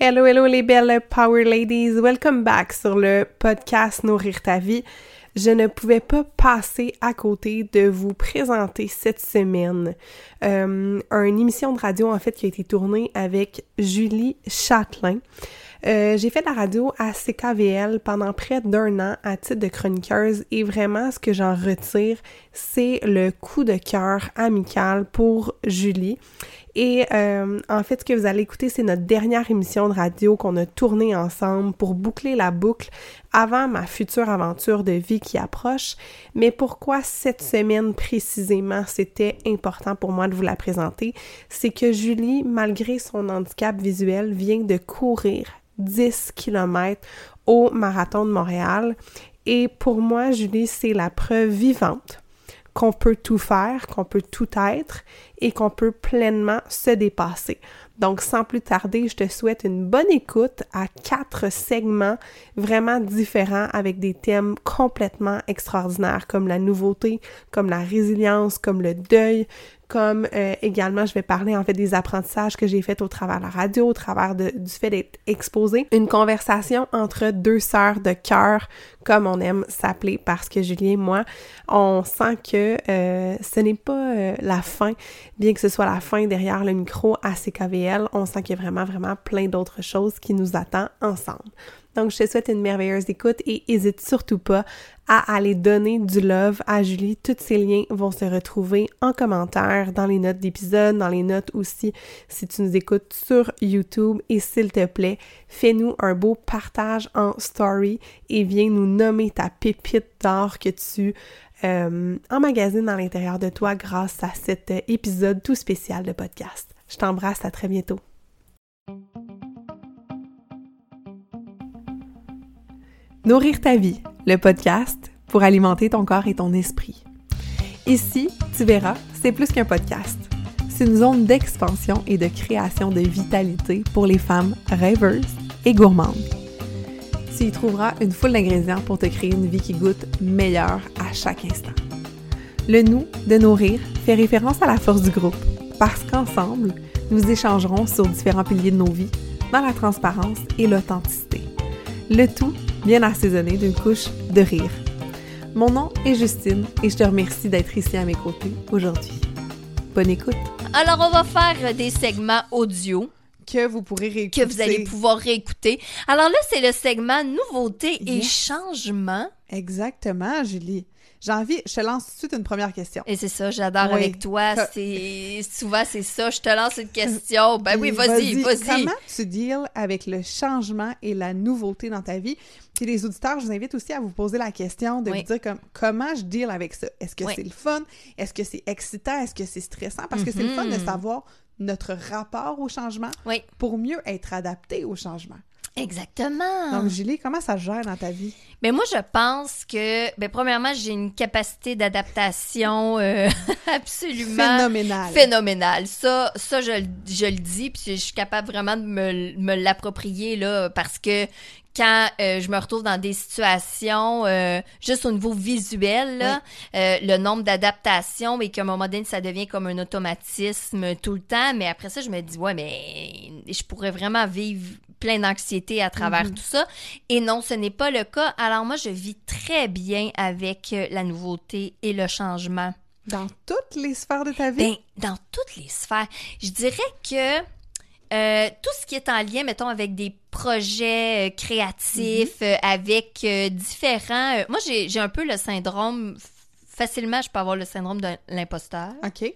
Hello, hello les belles Power Ladies, welcome back sur le podcast Nourrir ta vie. Je ne pouvais pas passer à côté de vous présenter cette semaine euh, une émission de radio en fait qui a été tournée avec Julie Châtelain. Euh, j'ai fait de la radio à CKVL pendant près d'un an à titre de chroniqueuse et vraiment ce que j'en retire, c'est le coup de cœur amical pour Julie. Et euh, en fait, ce que vous allez écouter, c'est notre dernière émission de radio qu'on a tournée ensemble pour boucler la boucle avant ma future aventure de vie qui approche. Mais pourquoi cette semaine précisément, c'était important pour moi de vous la présenter, c'est que Julie, malgré son handicap visuel, vient de courir 10 km au marathon de Montréal. Et pour moi, Julie, c'est la preuve vivante qu'on peut tout faire, qu'on peut tout être et qu'on peut pleinement se dépasser. Donc, sans plus tarder, je te souhaite une bonne écoute à quatre segments vraiment différents avec des thèmes complètement extraordinaires comme la nouveauté, comme la résilience, comme le deuil, comme euh, également je vais parler en fait des apprentissages que j'ai faits au travers de la radio, au travers du fait d'être exposée. Une conversation entre deux sœurs de cœur, comme on aime s'appeler, parce que Julien et moi, on sent que euh, ce n'est pas euh, la fin, bien que ce soit la fin derrière le micro à CKVL, on sent qu'il y a vraiment, vraiment plein d'autres choses qui nous attendent ensemble. Donc, je te souhaite une merveilleuse écoute et n'hésite surtout pas à aller donner du love à Julie. Tous ces liens vont se retrouver en commentaire, dans les notes d'épisode, dans les notes aussi si tu nous écoutes sur YouTube. Et s'il te plaît, fais-nous un beau partage en story et viens nous nommer ta pépite d'or que tu euh, emmagasines à l'intérieur de toi grâce à cet épisode tout spécial de podcast. Je t'embrasse, à très bientôt. Nourrir ta vie, le podcast pour alimenter ton corps et ton esprit. Ici, tu verras, c'est plus qu'un podcast. C'est une zone d'expansion et de création de vitalité pour les femmes rêveuses et gourmandes. Tu y trouveras une foule d'ingrédients pour te créer une vie qui goûte meilleure à chaque instant. Le nous de nourrir fait référence à la force du groupe, parce qu'ensemble, nous échangerons sur différents piliers de nos vies dans la transparence et l'authenticité. Le tout bien assaisonné d'une couche de rire. Mon nom est Justine et je te remercie d'être ici à mes côtés aujourd'hui. Bonne écoute. Alors, on va faire des segments audio que vous pourrez réécouter. Que vous allez pouvoir réécouter. Alors là, c'est le segment nouveautés et changements. Exactement, Julie. J'ai envie, je te lance tout de suite une première question. Et c'est ça, j'adore avec toi. C'est souvent c'est ça, je te lance une question. Ben oui, vas-y, vas-y. Comment tu deals avec le changement et la nouveauté dans ta vie? Puis les auditeurs, je vous invite aussi à vous poser la question de vous dire comme, comment je deal avec ça? Est-ce que c'est le fun? Est-ce que c'est excitant? Est-ce que c'est stressant? Parce que c'est le fun de mm-hmm. savoir notre rapport au changement pour mieux être adapté au changement. Exactement. Donc, Julie, comment ça gère dans ta vie? Mais moi, je pense que, ben, premièrement, j'ai une capacité d'adaptation euh, absolument phénoménale. Phénoménale. Ça, ça je, je le dis, puis je suis capable vraiment de me, me l'approprier, là, parce que quand euh, je me retrouve dans des situations euh, juste au niveau visuel, là, le nombre d'adaptations et qu'à un moment donné, ça devient comme un automatisme tout le temps. Mais après ça, je me dis, ouais, mais je pourrais vraiment vivre plein d'anxiété à travers mhm. tout ça. Et non, ce n'est pas le cas. Alors moi, je vis très bien avec euh, la nouveauté et le changement. Dans toutes les sphères de ta vie? Ben, dans toutes les sphères. Je dirais que euh, tout ce qui est en lien, mettons, avec des projets euh, créatifs, mhm. avec différents... moi, j'ai un peu le syndrome facilement, je peux avoir le syndrome de l'imposteur. OK.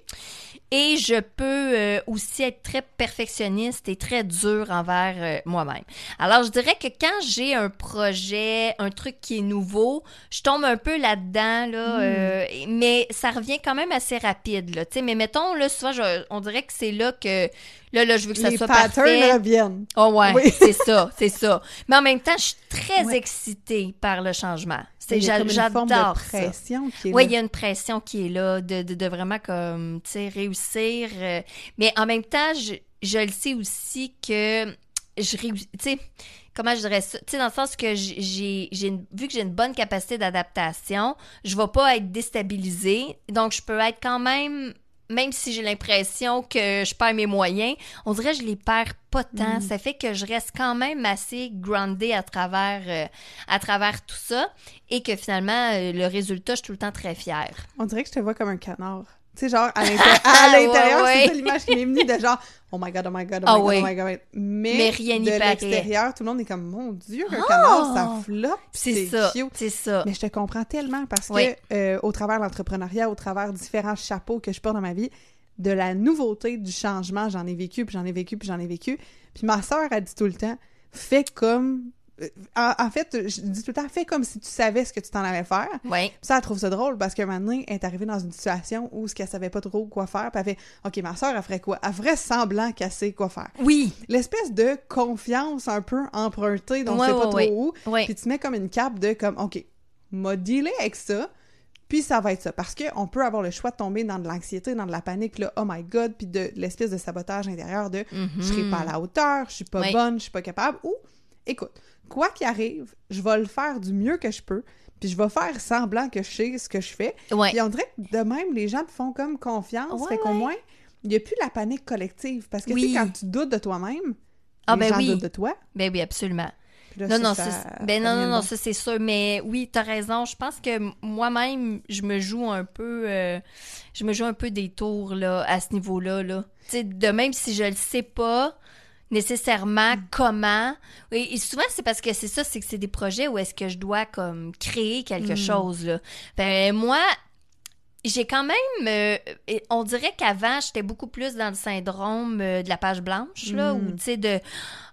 Et je peux euh, aussi être très perfectionniste et très dur envers euh, moi-même. Alors, je dirais que quand j'ai un projet, un truc qui est nouveau, je tombe un peu là-dedans, là, hmm. euh, mais ça revient quand même assez rapide, là. Mais mettons, là, souvent, on dirait que c'est là que Là, là, je veux que ça Les soit parfait. Reviennent. Oh ouais, oui. c'est ça, c'est ça. Mais en même temps, je suis très excitée par le changement. C'est j'adore pression qui est Oui, il y a une pression qui est là de, de, de vraiment comme, tu sais, réussir. Euh, mais en même temps, je, je le sais aussi que je réussis, tu sais, comment je dirais ça, tu sais, dans le sens que j'ai, j'ai vu que j'ai une bonne capacité d'adaptation, je vais pas être déstabilisée, donc je peux être quand même même si j'ai l'impression que je perds mes moyens, on dirait que je les perds pas tant. Mm. Ça fait que je reste quand même assez grounded à travers, euh, à travers tout ça et que finalement, euh, le résultat, je suis tout le temps très fière. On dirait que je te vois comme un canard. Tu sais, genre, à l'inté- à l'intérieur, Ouais, c'est ouais. ça l'image qui m'est venue de genre, oh my god, oh my god, oh Ah my god, oh my god. Mais, Mais rien de l'extérieur, tout le monde est comme, mon Dieu, un Ah! canard, ça flotte. C'est ça. C'est ça. Mais je te comprends tellement parce Oui. que, euh, au travers de l'entrepreneuriat, au travers de différents chapeaux que je porte dans ma vie, de la nouveauté, du changement, j'en ai vécu, puis j'en ai vécu, puis j'en ai vécu. Puis ma sœur a dit tout le temps, fais comme. Euh, En, fait, je dis tout le temps, fais comme si tu savais ce que tu t'en allais faire. Oui. Puis ça, elle trouve ça drôle parce moment donné, elle est arrivée dans une situation où ce qu'elle savait pas trop quoi faire, puis elle fait OK, ma soeur, elle ferait quoi? Elle ferait semblant qu'elle sait quoi faire. Oui. L'espèce de confiance un peu empruntée on Ouais, sait pas trop où, Oui. puis tu mets comme une cape de comme OK, m'a dealé avec ça. Puis ça va être ça. Parce qu'on peut avoir le choix de tomber dans de l'anxiété, dans de la panique, là, oh my god, puis de l'espèce de sabotage intérieur de je serai pas à la hauteur, je suis pas Oui. bonne, je suis pas capable. Ou, écoute, quoi qu'il arrive, je vais le faire du mieux que je peux, puis je vais faire semblant que je sais ce que je fais. Ouais. Puis on dirait que de même, les gens te font comme confiance, Ouais, fait qu'au ouais. moins, il n'y a plus la panique collective. Parce que, tu Oui. sais, quand tu doutes de toi-même, Ah, les ben gens oui. doutent de toi. Ben oui, absolument. Là, Non, non, ça- ben non, non, ça c'est sûr. Mais oui, t'as raison. Je pense que moi-même, je me joue un peu, euh, je me joue un peu des tours là à ce niveau-là. Là. De même si je le sais pas nécessairement Mm. comment. Et, et souvent c'est parce que c'est ça, c'est que c'est des projets où est-ce que je dois comme créer quelque Mm. chose là. Ben moi. J'ai quand même, euh, on dirait qu'avant, j'étais beaucoup plus dans le syndrome euh, de la page blanche, là, Mm. où, tu sais, de,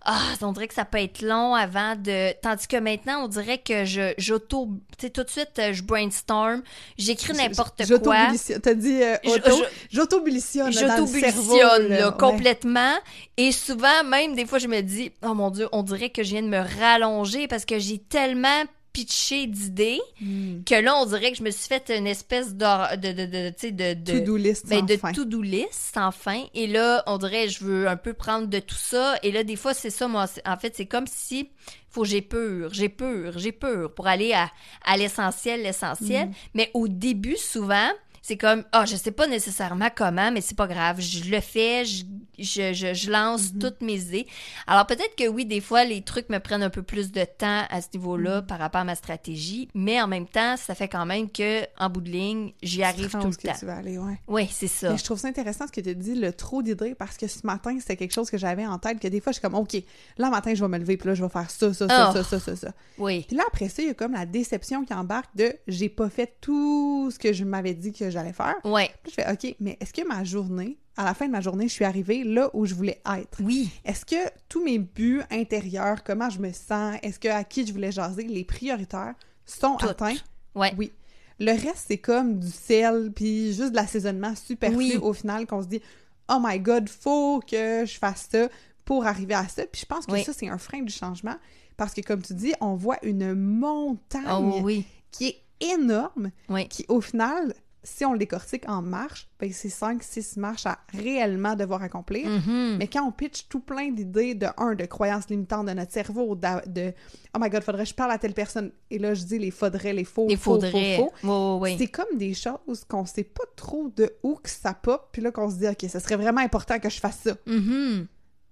ah, on dirait que ça peut être long avant de, tandis que maintenant, on dirait que je, j'auto, tu sais, tout de suite, euh, je brainstorm, j'écris n'importe quoi. J'auto-bullitionne. T'as dit euh, auto? J'auto-bullitionne. J'auto-bullitionne, là, là, ouais. complètement. Et souvent, même, des fois, je me dis, oh mon Dieu, on dirait que je viens de me rallonger parce que j'ai tellement pitché d'idées Hmm. que là, on dirait que je me suis fait une espèce de, de, de, de, de, To-do list ben, sans de fin. to-do list, enfin. Et là, on dirait, je veux un peu prendre de tout ça. Et là, des fois, c'est ça, moi. En fait, c'est comme si, faut j'ai peur, j'ai peur, j'ai peur pour aller à, à l'essentiel, l'essentiel. Mais au début, souvent, c'est comme, ah, je sais pas nécessairement comment, mais c'est pas grave. Je le fais, je, je, je, je lance toutes mes idées. Alors, peut-être que oui, des fois, les trucs me prennent un peu plus de temps à ce niveau-là par rapport à ma stratégie. Mais en même temps, ça fait quand même que, en bout de ligne, j'y arrive tout le que temps. tu vas aller, ouais. Oui, c'est ça. Mais je trouve ça intéressant ce que tu dis, le trop d'idées, parce que ce matin, c'était quelque chose que j'avais en tête, que des fois, je suis comme, OK, là, matin, je vais me lever, puis là, je vais faire ça, ça, ça, Oh. ça, ça, ça, ça. Oui. Puis là, après ça, il y a comme la déception qui embarque de j'ai pas fait tout ce que je m'avais dit que j'allais faire. Ouais. Puis je fais, OK, mais est-ce que ma journée, à la fin de ma journée, je suis arrivée là où je voulais être? Oui. Est-ce que tous mes buts intérieurs, comment je me sens, est-ce que à qui je voulais jaser, les prioritaires sont Toutes. atteints? Ouais. Oui. Le reste, c'est comme du sel, puis juste de l'assaisonnement superflu Oui. au final qu'on se dit Oh my god, faut que je fasse ça pour arriver à ça. Puis je pense que Oui. ça, c'est un frein du changement parce que, comme tu dis, on voit une montagne Oh oui. qui est énorme, Oui. qui au final, si on le décortique en marche, ben c'est 5-6 marches à réellement devoir accomplir. Mhm. Mais quand on pitch tout plein d'idées de un, de croyances limitantes de notre cerveau, d'a- de, oh my god, faudrait que je parle à telle personne. Et là, je dis les faudrait, les faux, Il faux, faudrait. faux, faux. Oui. C'est comme des choses qu'on sait pas trop de où que ça pop, puis là qu'on se dit, OK, ça serait vraiment important que je fasse ça. Mhm.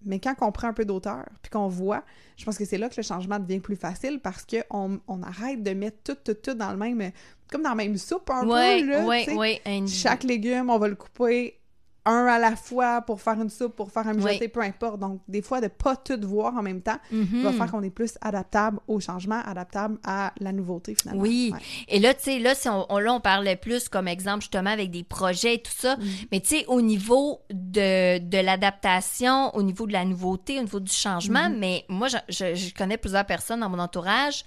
Mais quand on prend un peu d'auteur, puis qu'on voit, je pense que c'est là que le changement devient plus facile parce qu'on on arrête de mettre tout, tout, tout dans le même, comme dans la même soupe un Ouais, peu, là, ouais, ouais. Un- Chaque légume, on va le couper un à la fois pour faire une soupe, pour faire un mijoté, Oui. peu importe. Donc, des fois, de pas tout voir en même temps Mhm. va faire qu'on est plus adaptable au changement, adaptable à la nouveauté, finalement. Oui. Ouais. Et là, tu sais, là, si on, on- là, on parlait plus comme exemple justement avec des projets et tout ça. Mm. Mais tu sais, au niveau de, de l'adaptation, au niveau de la nouveauté, au niveau du changement, Mm-hmm. mais moi, je, je, je connais plusieurs personnes dans mon entourage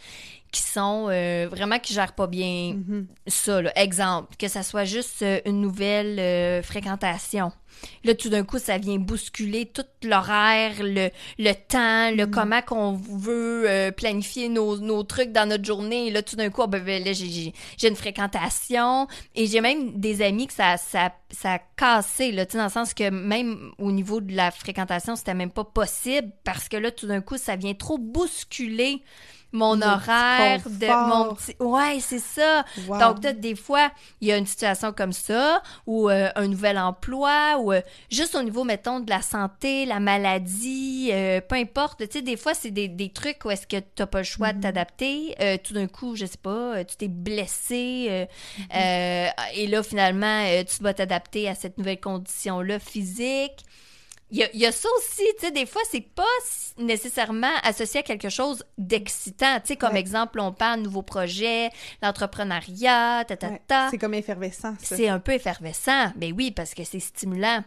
qui sont euh, vraiment qui gèrent pas bien Mhm. ça. Là. Exemple, que ça soit juste euh, une nouvelle euh, fréquentation. Là, tout d'un coup, ça vient bousculer tout l'horaire, le, le temps, le comment qu'on veut euh, planifier nos, nos trucs dans notre journée. Et là, tout d'un coup, ah, ben, ben, là, j'ai- une fréquentation. Et j'ai même des amis que ça, ça, ça a cassé, là, dans le sens que même au niveau de la fréquentation, c'était même pas possible parce que là, tout d'un coup, ça vient trop bousculer mon Le horaire, de mon petit... Ouais, c'est ça. Wow. Donc, peut-être des fois, il y a une situation comme ça, ou euh, un nouvel emploi, ou euh, juste au niveau, mettons, de la santé, la maladie, euh, peu importe. Tu sais, des fois, c'est des, des trucs où est-ce que tu n'as pas le choix Mm-hmm. de t'adapter. Euh, tout d'un coup, je sais pas, tu t'es blessé, Mm-hmm. et là, finalement, tu dois t'adapter à cette nouvelle condition-là physique. Il y, a, il y a ça aussi, tu sais, des fois, c'est pas nécessairement associé à quelque chose d'excitant. Tu sais, comme Ouais. exemple, on parle nouveau projet, l'entrepreneuriat, ta, ta, Ouais, ta. C'est comme effervescent, ça. C'est un peu effervescent. Ben oui, parce que c'est stimulant.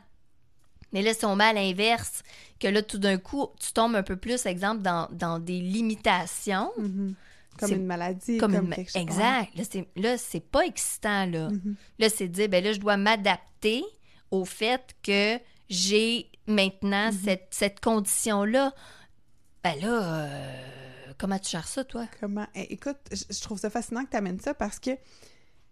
Mais là, si on met à l'inverse, que là, tout d'un coup, tu tombes un peu plus, exemple, dans, dans des limitations. Mhm. Comme une maladie, Comme comme, une- quelque chose. Exact. Là, c'est, là, c'est pas excitant, là. Mhm. Là, c'est de dire, ben là, je dois m'adapter au fait que j'ai maintenant Mhm. cette, cette condition-là. Ben là, euh, comment tu gères ça, toi? Comment? Eh, écoute, je, je trouve ça fascinant que tu amènes ça parce que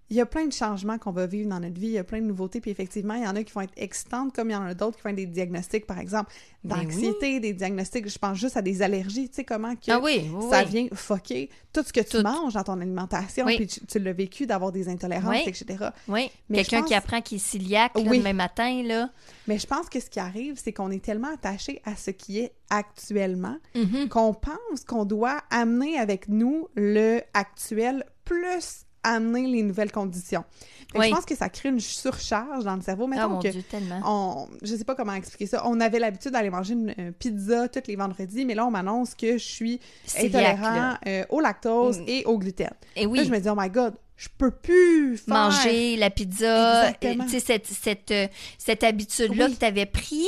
il y a plein de changements qu'on va vivre dans notre vie, il y a plein de nouveautés, puis effectivement, il y en a qui vont être excitantes, comme il y en a d'autres qui vont être des diagnostics, par exemple, Ben d'anxiété, des diagnostics, je pense juste à des allergies, tu sais, comment que Ah oui, oui, ça vient fucker tout ce que tu Tout. manges dans ton alimentation, puis tu, tu l'as vécu d'avoir des intolérances, etc. Oui, Mais quelqu'un pense- qui apprend qu'il est ciliaque Oui. demain matin, là. Mais je pense que ce qui arrive, c'est qu'on est tellement attaché à ce qui est actuellement Mhm. qu'on pense qu'on doit amener avec nous le actuel plus amener les nouvelles conditions. Fait Oui. Je pense que ça crée une surcharge dans le cerveau. Mettons Ah mon que Dieu, tellement. on, je sais pas comment expliquer ça. On avait l'habitude d'aller manger une euh, pizza tous les vendredis, mais là on m'annonce que je suis intolérant là. euh, au lactose Mm. et au gluten. Et oui. Là je me dis oh my god, je peux plus faire manger la pizza, Exactement. euh, tu sais, cette, cette, cette habitude-là Oui. que tu avais pris.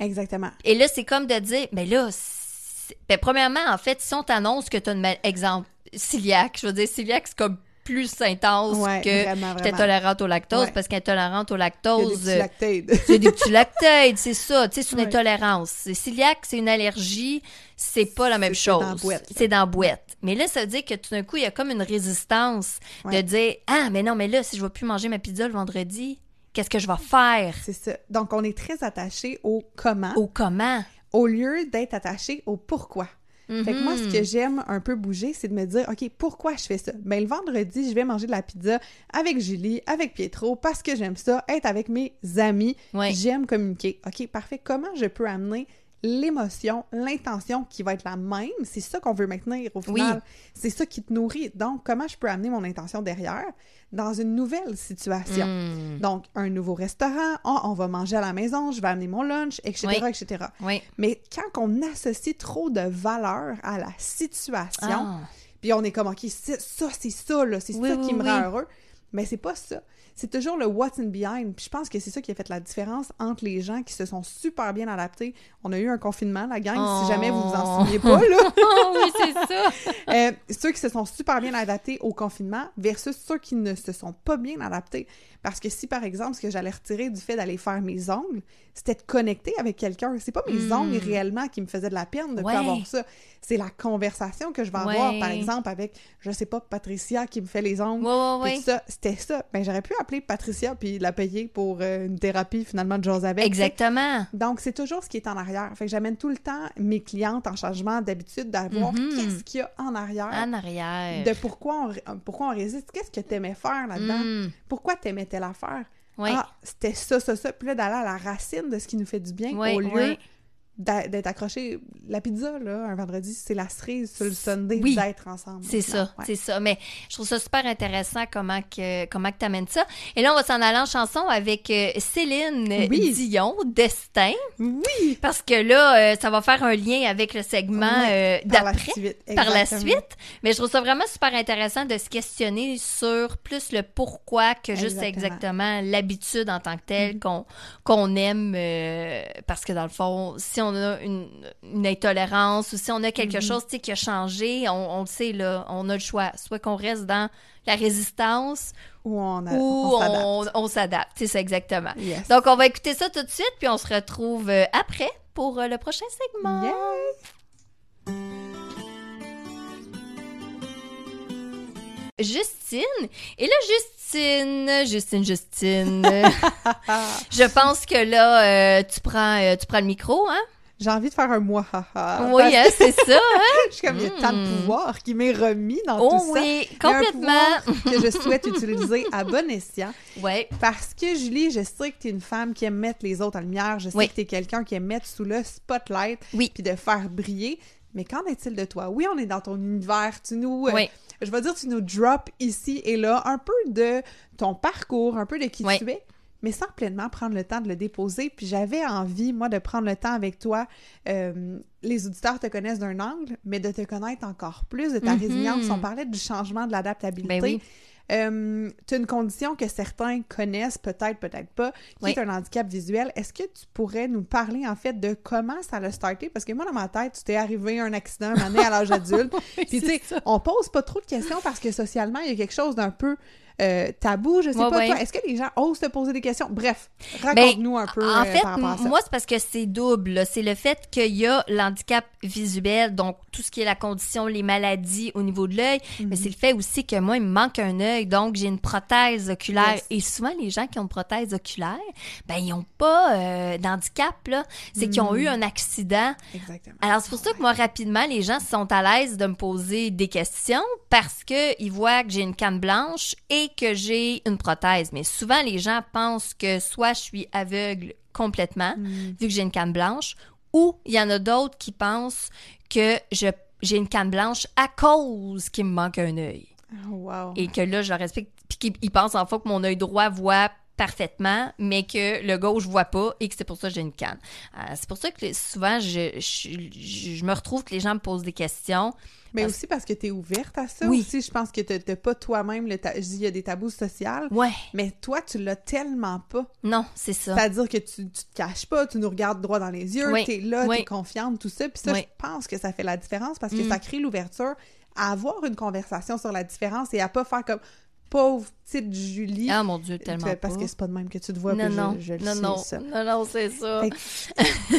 Exactement. Et là, c'est comme de dire, mais là, c'est- ben, premièrement, en fait, si on t'annonce que tu as une mal- exemple, celiaque, je veux dire, celiaque, c'est comme plus intense Ouais, que vraiment. tolérante au lactose, Ouais. parce qu'intolérante au lactose, petits euh, c'est des petits lactates, c'est ça, tu sais, c'est une Ouais. intolérance. C'est Celiaque, c'est une allergie, c'est pas la même C'est- c'est chose. C'est dans la boîte. Mais là, ça veut dire que tout d'un coup, il y a comme une résistance de dire Ah, mais non, mais là, si je vais plus manger ma pizza le vendredi, qu'est-ce que je vais faire? C'est ça. Donc on est très attaché au comment Au comment? au lieu d'être attaché au pourquoi. Fait que moi, ce que Mhm. j'aime un peu bouger, c'est de me dire, OK, pourquoi je fais ça? Ben, le vendredi, je vais manger de la pizza avec Julie, avec Pietro, parce que j'aime ça, être avec mes amis. Ouais. J'aime communiquer. OK, parfait. Comment je peux amener l'émotion, l'intention qui va être la même? C'est ça qu'on veut maintenir au Oui. final. C'est ça qui te nourrit. Donc, comment je peux amener mon intention derrière? Dans une nouvelle situation? Hmm. Donc, un nouveau restaurant, Ah, on va manger à la maison, je vais amener mon lunch, etc., Oui. etc. Oui. Mais quand on associe trop de valeur à la situation, Ah. puis on est comme, OK, c'est- ça, c'est ça, là, c'est ça qui me rend heureux, mais c'est pas ça. C'est toujours le what's in behind. Puis je pense que c'est ça qui a fait la différence entre les gens qui se sont super bien adaptés. On a eu un confinement, la gang, si jamais vous vous en Oh. souvenez pas, là. Oh oui, c'est ça. Euh, ceux qui se sont super bien adaptés au confinement versus ceux qui ne se sont pas bien adaptés. Parce que si, par exemple, ce que j'allais retirer du fait d'aller faire mes ongles, c'était de connecter avec quelqu'un. C'est pas mes Mm. ongles réellement qui me faisaient de la peine de Ouais. pas avoir ça. C'est la conversation que je vais avoir, par exemple, avec, je sais pas, Patricia qui me fait les ongles. Ouais, puis ça, c'était ça. Ben, j'aurais pu appeler Patricia puis la payer pour euh, une thérapie, finalement, de Jose avec. Exactement. Donc, c'est toujours ce qui est en arrière. Fait que j'amène tout le temps mes clientes en changement d'habitude d'avoir Mhm. qu'est-ce qu'il y a en arrière En arrière. de pourquoi on, pourquoi on résiste. Qu'est-ce que t'aimais faire là-dedans? Hmm. Pourquoi t'aimais telle affaire? Oui. Ah, c'était ça, ça, ça. Puis là, d'aller à la racine de ce qui nous fait du bien Oui, au lieu d'être accroché. La pizza, là, un vendredi, c'est la cerise sur le Sunday Oui. d'être ensemble. C'est ça, Ouais. c'est ça. Mais je trouve ça super intéressant comment que comment que t'amènes ça. Et là, on va s'en aller en chanson avec euh, Céline Oui. Dion, Destin, Oui! parce que là, euh, ça va faire un lien avec le segment Ouais, euh, Par la d'après. suite. Par la exactement. suite, mais je trouve ça vraiment super intéressant de se questionner sur plus le pourquoi que juste Exactement. l'habitude en tant que telle qu'on qu'on aime, euh, parce que dans le fond, si on on a une, une intolérance ou si on a quelque chose tu sais, qui a changé, on, on le sait, là, on a le choix. Soit qu'on reste dans la résistance Ou on, a, ou on s'adapte. C'est ça, exactement. Yes. Donc, on va écouter ça tout de suite, puis on se retrouve euh, après pour euh, le prochain segment. Yeah. Justine. Et là, Justine, Justine, Justine. je pense que là, euh, tu prends, euh, tu prends le micro, hein? J'ai envie de faire un moi haha. oui, hein, c'est ça, hein? Je suis comme, il y a tant de Mm. pouvoir qui m'est remis dans Oh tout ça. oui, Il y a un complètement. que je souhaite utiliser à bon escient. Ouais. Parce que, Julie, je sais que tu es une femme qui aime mettre les autres en lumière. Je sais Oui. que tu es quelqu'un qui aime mettre sous le spotlight Oui. puis de faire briller. Mais qu'en est-il de toi? Oui, on est dans ton univers. Tu nous, euh, Oui. je vais dire, tu nous drops ici et là un peu de ton parcours, un peu de qui Oui. tu es, mais sans pleinement prendre le temps de le déposer. Puis j'avais envie, moi, de prendre le temps avec toi. Euh, les auditeurs te connaissent d'un angle, mais de te connaître encore plus, de ta Mhm. résilience. On parlait du changement, de l'adaptabilité. Ben oui. Euh, tu as une condition que certains connaissent, peut-être, peut-être pas, qui Oui. est un handicap visuel. Est-ce que tu pourrais nous parler, en fait, de comment ça a starté? Parce que moi, dans ma tête, tu t'es arrivé un accident un année à l'âge adulte. Puis, tu sais, on pose pas trop de questions parce que socialement, il y a quelque chose d'un peu euh, tabou. Je sais Ouais, pas, ouais. toi, est-ce que les gens osent te poser des questions? Bref, raconte-nous un peu En euh, fait, par rapport à ça. moi, c'est parce que c'est double. C'est le fait qu'il y a l'handicap visuel, donc tout ce qui est la condition, les maladies au niveau de l'œil, Mhm. mais c'est le fait aussi que moi, il me manque un œil, donc j'ai une prothèse oculaire. Yes. Et souvent, les gens qui ont une prothèse oculaire, ben, ils n'ont pas euh, d'handicap, là. C'est qu'ils ont Mhm. eu un accident. Exactement. Alors, c'est pour ça que moi, rapidement, les gens sont à l'aise de me poser des questions parce que ils voient que j'ai une canne blanche et que j'ai une prothèse. Mais souvent, les gens pensent que soit je suis aveugle complètement, Mm. vu que j'ai une canne blanche, ou il y en a d'autres qui pensent que je j'ai une canne blanche à cause qu'il me manque un œil. Oh, wow. Et que là, je leur explique, puis qu'ils ils pensent en fait que mon œil droit voit parfaitement, mais que le gauche voit pas et que c'est pour ça que j'ai une canne. Euh, c'est pour ça que souvent, je, je, me retrouve que les gens me posent des questions. Mais Parce- aussi parce que tu es ouverte à ça Oui. aussi. Je pense que tu n'as pas toi-même, le ta- je dis, il y a des tabous sociaux, Ouais, mais toi, tu l'as tellement pas. non, c'est ça. C'est-à-dire que tu, tu te caches pas, tu nous regardes droit dans les yeux, Oui, tu es là, oui. tu es confiante, tout ça. Puis ça, je pense que ça fait la différence parce que Mm. ça crée l'ouverture à avoir une conversation sur la différence et à pas faire comme pauvre petite Julie. Ah mon Dieu, tellement parce pas. que c'est pas de même que tu te vois, non, je- non, je, le non, sais, non, ça. non, non, c'est ça.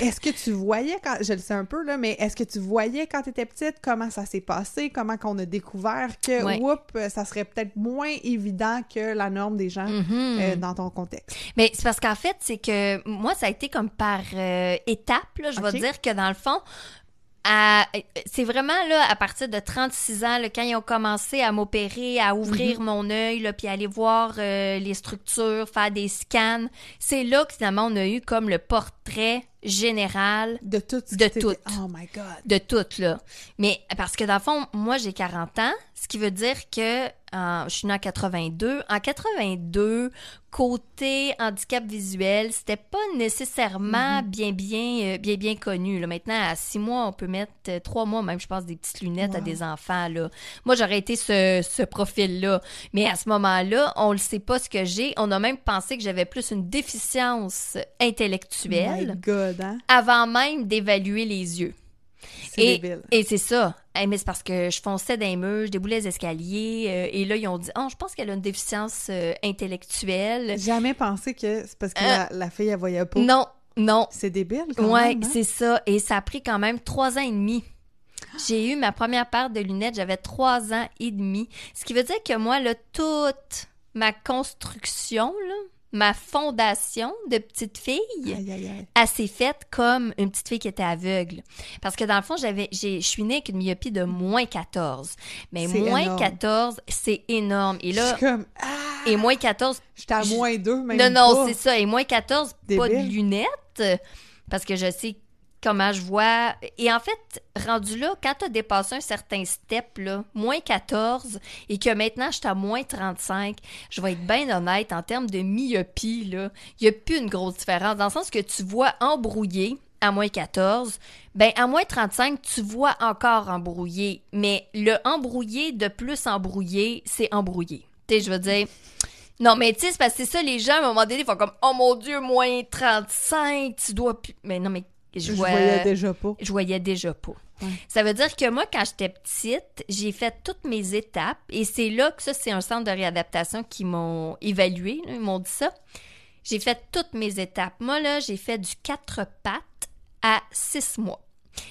Est-ce que tu voyais quand je le sais un peu là mais est-ce que tu voyais quand tu étais petite comment ça s'est passé comment qu'on a découvert que Ouais. oups, ça serait peut-être moins évident que la norme des gens Mhm. euh, dans ton contexte? Mais c'est parce qu'en fait, c'est que moi, ça a été comme par euh, étapes. là. Je vais dire que dans le fond, c'est vraiment là à partir de 36 ans, là, quand ils ont commencé à m'opérer, à ouvrir mon œil, là, puis aller voir euh, les structures, faire des scans. C'est là que finalement on a eu comme le portrait général de tout De tout. oh my god de tout, là. Mais parce que dans le fond, moi, j'ai 40 ans, ce qui veut dire que je suis née en 82. En 82, côté handicap visuel, c'était pas nécessairement bien, bien, euh, bien, bien connu. Là. Maintenant, à six mois, on peut mettre, euh, trois mois même, je pense, des petites lunettes à des enfants, là. Moi, j'aurais été ce, ce profil-là. Mais à ce moment-là, on le sait pas ce que j'ai. On a même pensé que j'avais plus une déficience intellectuelle my god hein? avant même d'évaluer les yeux. C'est Et, débile et c'est ça. Mais c'est parce que je fonçais dans les murs, je déboulais les escaliers, euh, et là, ils ont dit, oh, je pense qu'elle a une déficience euh, intellectuelle. jamais pensé que c'est parce que Euh, la, la fille elle voyait pas Non, non. c'est débile quand Ouais, même, hein? c'est ça. Et ça a pris quand même trois ans et demi. J'ai eu ma première paire de lunettes, j'avais trois ans et demi. Ce qui veut dire que moi, là, toute ma construction, là, ma fondation de petite fille, aïe aïe aïe elle s'est faite comme une petite fille qui était aveugle. Parce que dans le fond, j'avais, j'ai, je suis née avec une myopie de moins 14. Mais moins énorme. 14, c'est énorme. Et je là, suis comme ah et moins 14, j'étais à je- moins deux même non, non, c'est ça. Et moins 14, pas de lunettes. Parce que je sais comment je vois. Et en fait, rendu là, quand tu as dépassé un certain step, là, moins 14, et que maintenant je suis à moins 35, je vais être bien honnête, en termes de myopie, il n'y a plus une grosse différence. Dans le sens que tu vois embrouillé à moins 14, ben à moins 35, tu vois encore embrouillé. Mais le embrouillé de plus embrouillé, c'est embrouillé. Tu sais, je veux dire... Non, mais tu sais, c'est parce que c'est ça, les gens, à un moment donné, font comme, oh mon Dieu, moins 35, tu dois plus. Mais non, mais je, Je vois- voyais déjà pas. je voyais déjà pas. Ouais. Ça veut dire que moi, quand j'étais petite, j'ai fait toutes mes étapes et c'est là que ça, c'est un centre de réadaptation qui m'ont évalué, là, ils m'ont dit ça. J'ai fait toutes mes étapes. Moi, là, j'ai fait du quatre pattes à six mois.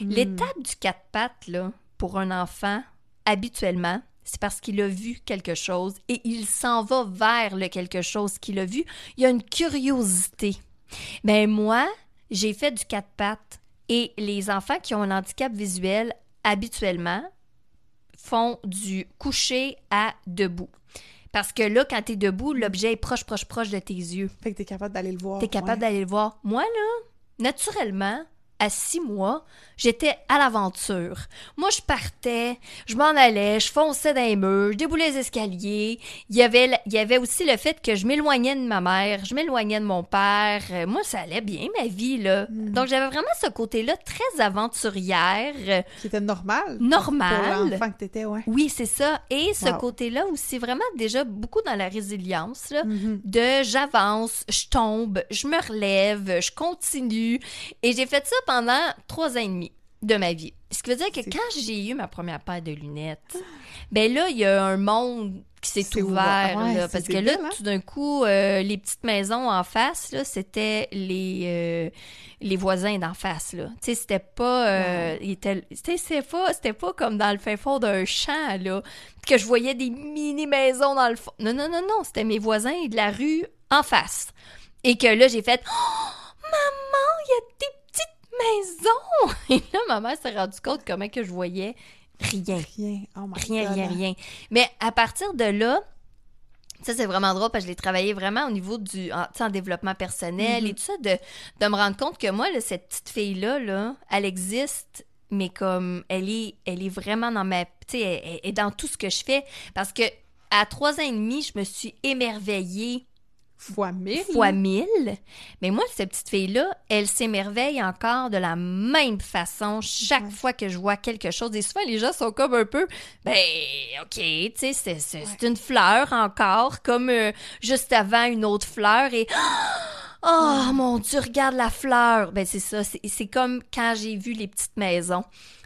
Hmm. L'étape du quatre pattes, là, pour un enfant, habituellement, c'est parce qu'il a vu quelque chose et il s'en va vers le quelque chose qu'il a vu. Il y a une curiosité. Mais moi, j'ai fait du quatre pattes et les enfants qui ont un handicap visuel, habituellement, font du coucher à debout. Parce que là, quand tu es debout, l'objet est proche, proche, proche de tes yeux. Fait que t'es capable d'aller le voir. Tu es capable ouais. d'aller le voir. Moi, là, naturellement, à six mois, j'étais à l'aventure. Moi, je partais, je m'en allais, je fonçais dans les murs, je déboulais les escaliers. Il y avait, il y avait aussi le fait que je m'éloignais de ma mère, je m'éloignais de mon père. Euh, Moi, ça allait bien, ma vie, là. Mm. Donc, j'avais vraiment ce côté-là très aventurière. euh, Qui était normal. Normal. Pour l'enfant que t'étais, ouais. Oui, c'est ça. Et ce Wow. côté-là aussi, vraiment déjà beaucoup dans la résilience, là Mhm. de j'avance, je tombe, je me relève, je continue. Et j'ai fait ça pendant trois ans et demi de ma vie. Ce qui veut dire que quand j'ai eu ma première paire de lunettes, ben là, il y a un monde qui s'est ouvert. ouvert. Ouais, là, parce que là, hein? tout d'un coup, euh, les petites maisons en face, là, c'était les, euh, les voisins d'en face. Là. Tu sais, c'était pas... euh, sais, c'était pas, pas comme dans le fin fond d'un champ, là, que je voyais des mini-maisons dans le fond. Non, non, non, non, c'était mes voisins de la rue en face. Et que là, j'ai fait Oh, maman, il y a des maisons! Et là, ma mère s'est rendue compte comment que je voyais rien. Rien. Oh my Rien, God. rien, rien. Mais à partir de là, ça c'est vraiment drôle parce que je l'ai travaillé vraiment au niveau du en, développement personnel Mhm. et tout ça, de, de me rendre compte que moi, là, cette petite fille-là, là, elle existe, mais comme elle est, elle est vraiment dans ma. Tu sais, elle, elle est dans tout ce que je fais. Parce que à trois ans et demi, je me suis émerveillée Fois mille. fois mille. Mais moi, cette petite fille-là, elle s'émerveille encore de la même façon chaque Ouais. fois que je vois quelque chose. Et souvent, les gens sont comme un peu, ben, OK, tu sais, c'est, c'est- c'est une fleur encore, comme euh, juste avant une autre fleur. Et, oh mon Dieu, regarde la fleur. Ben, c'est ça. C'est, c'est comme quand j'ai vu les petites maisons.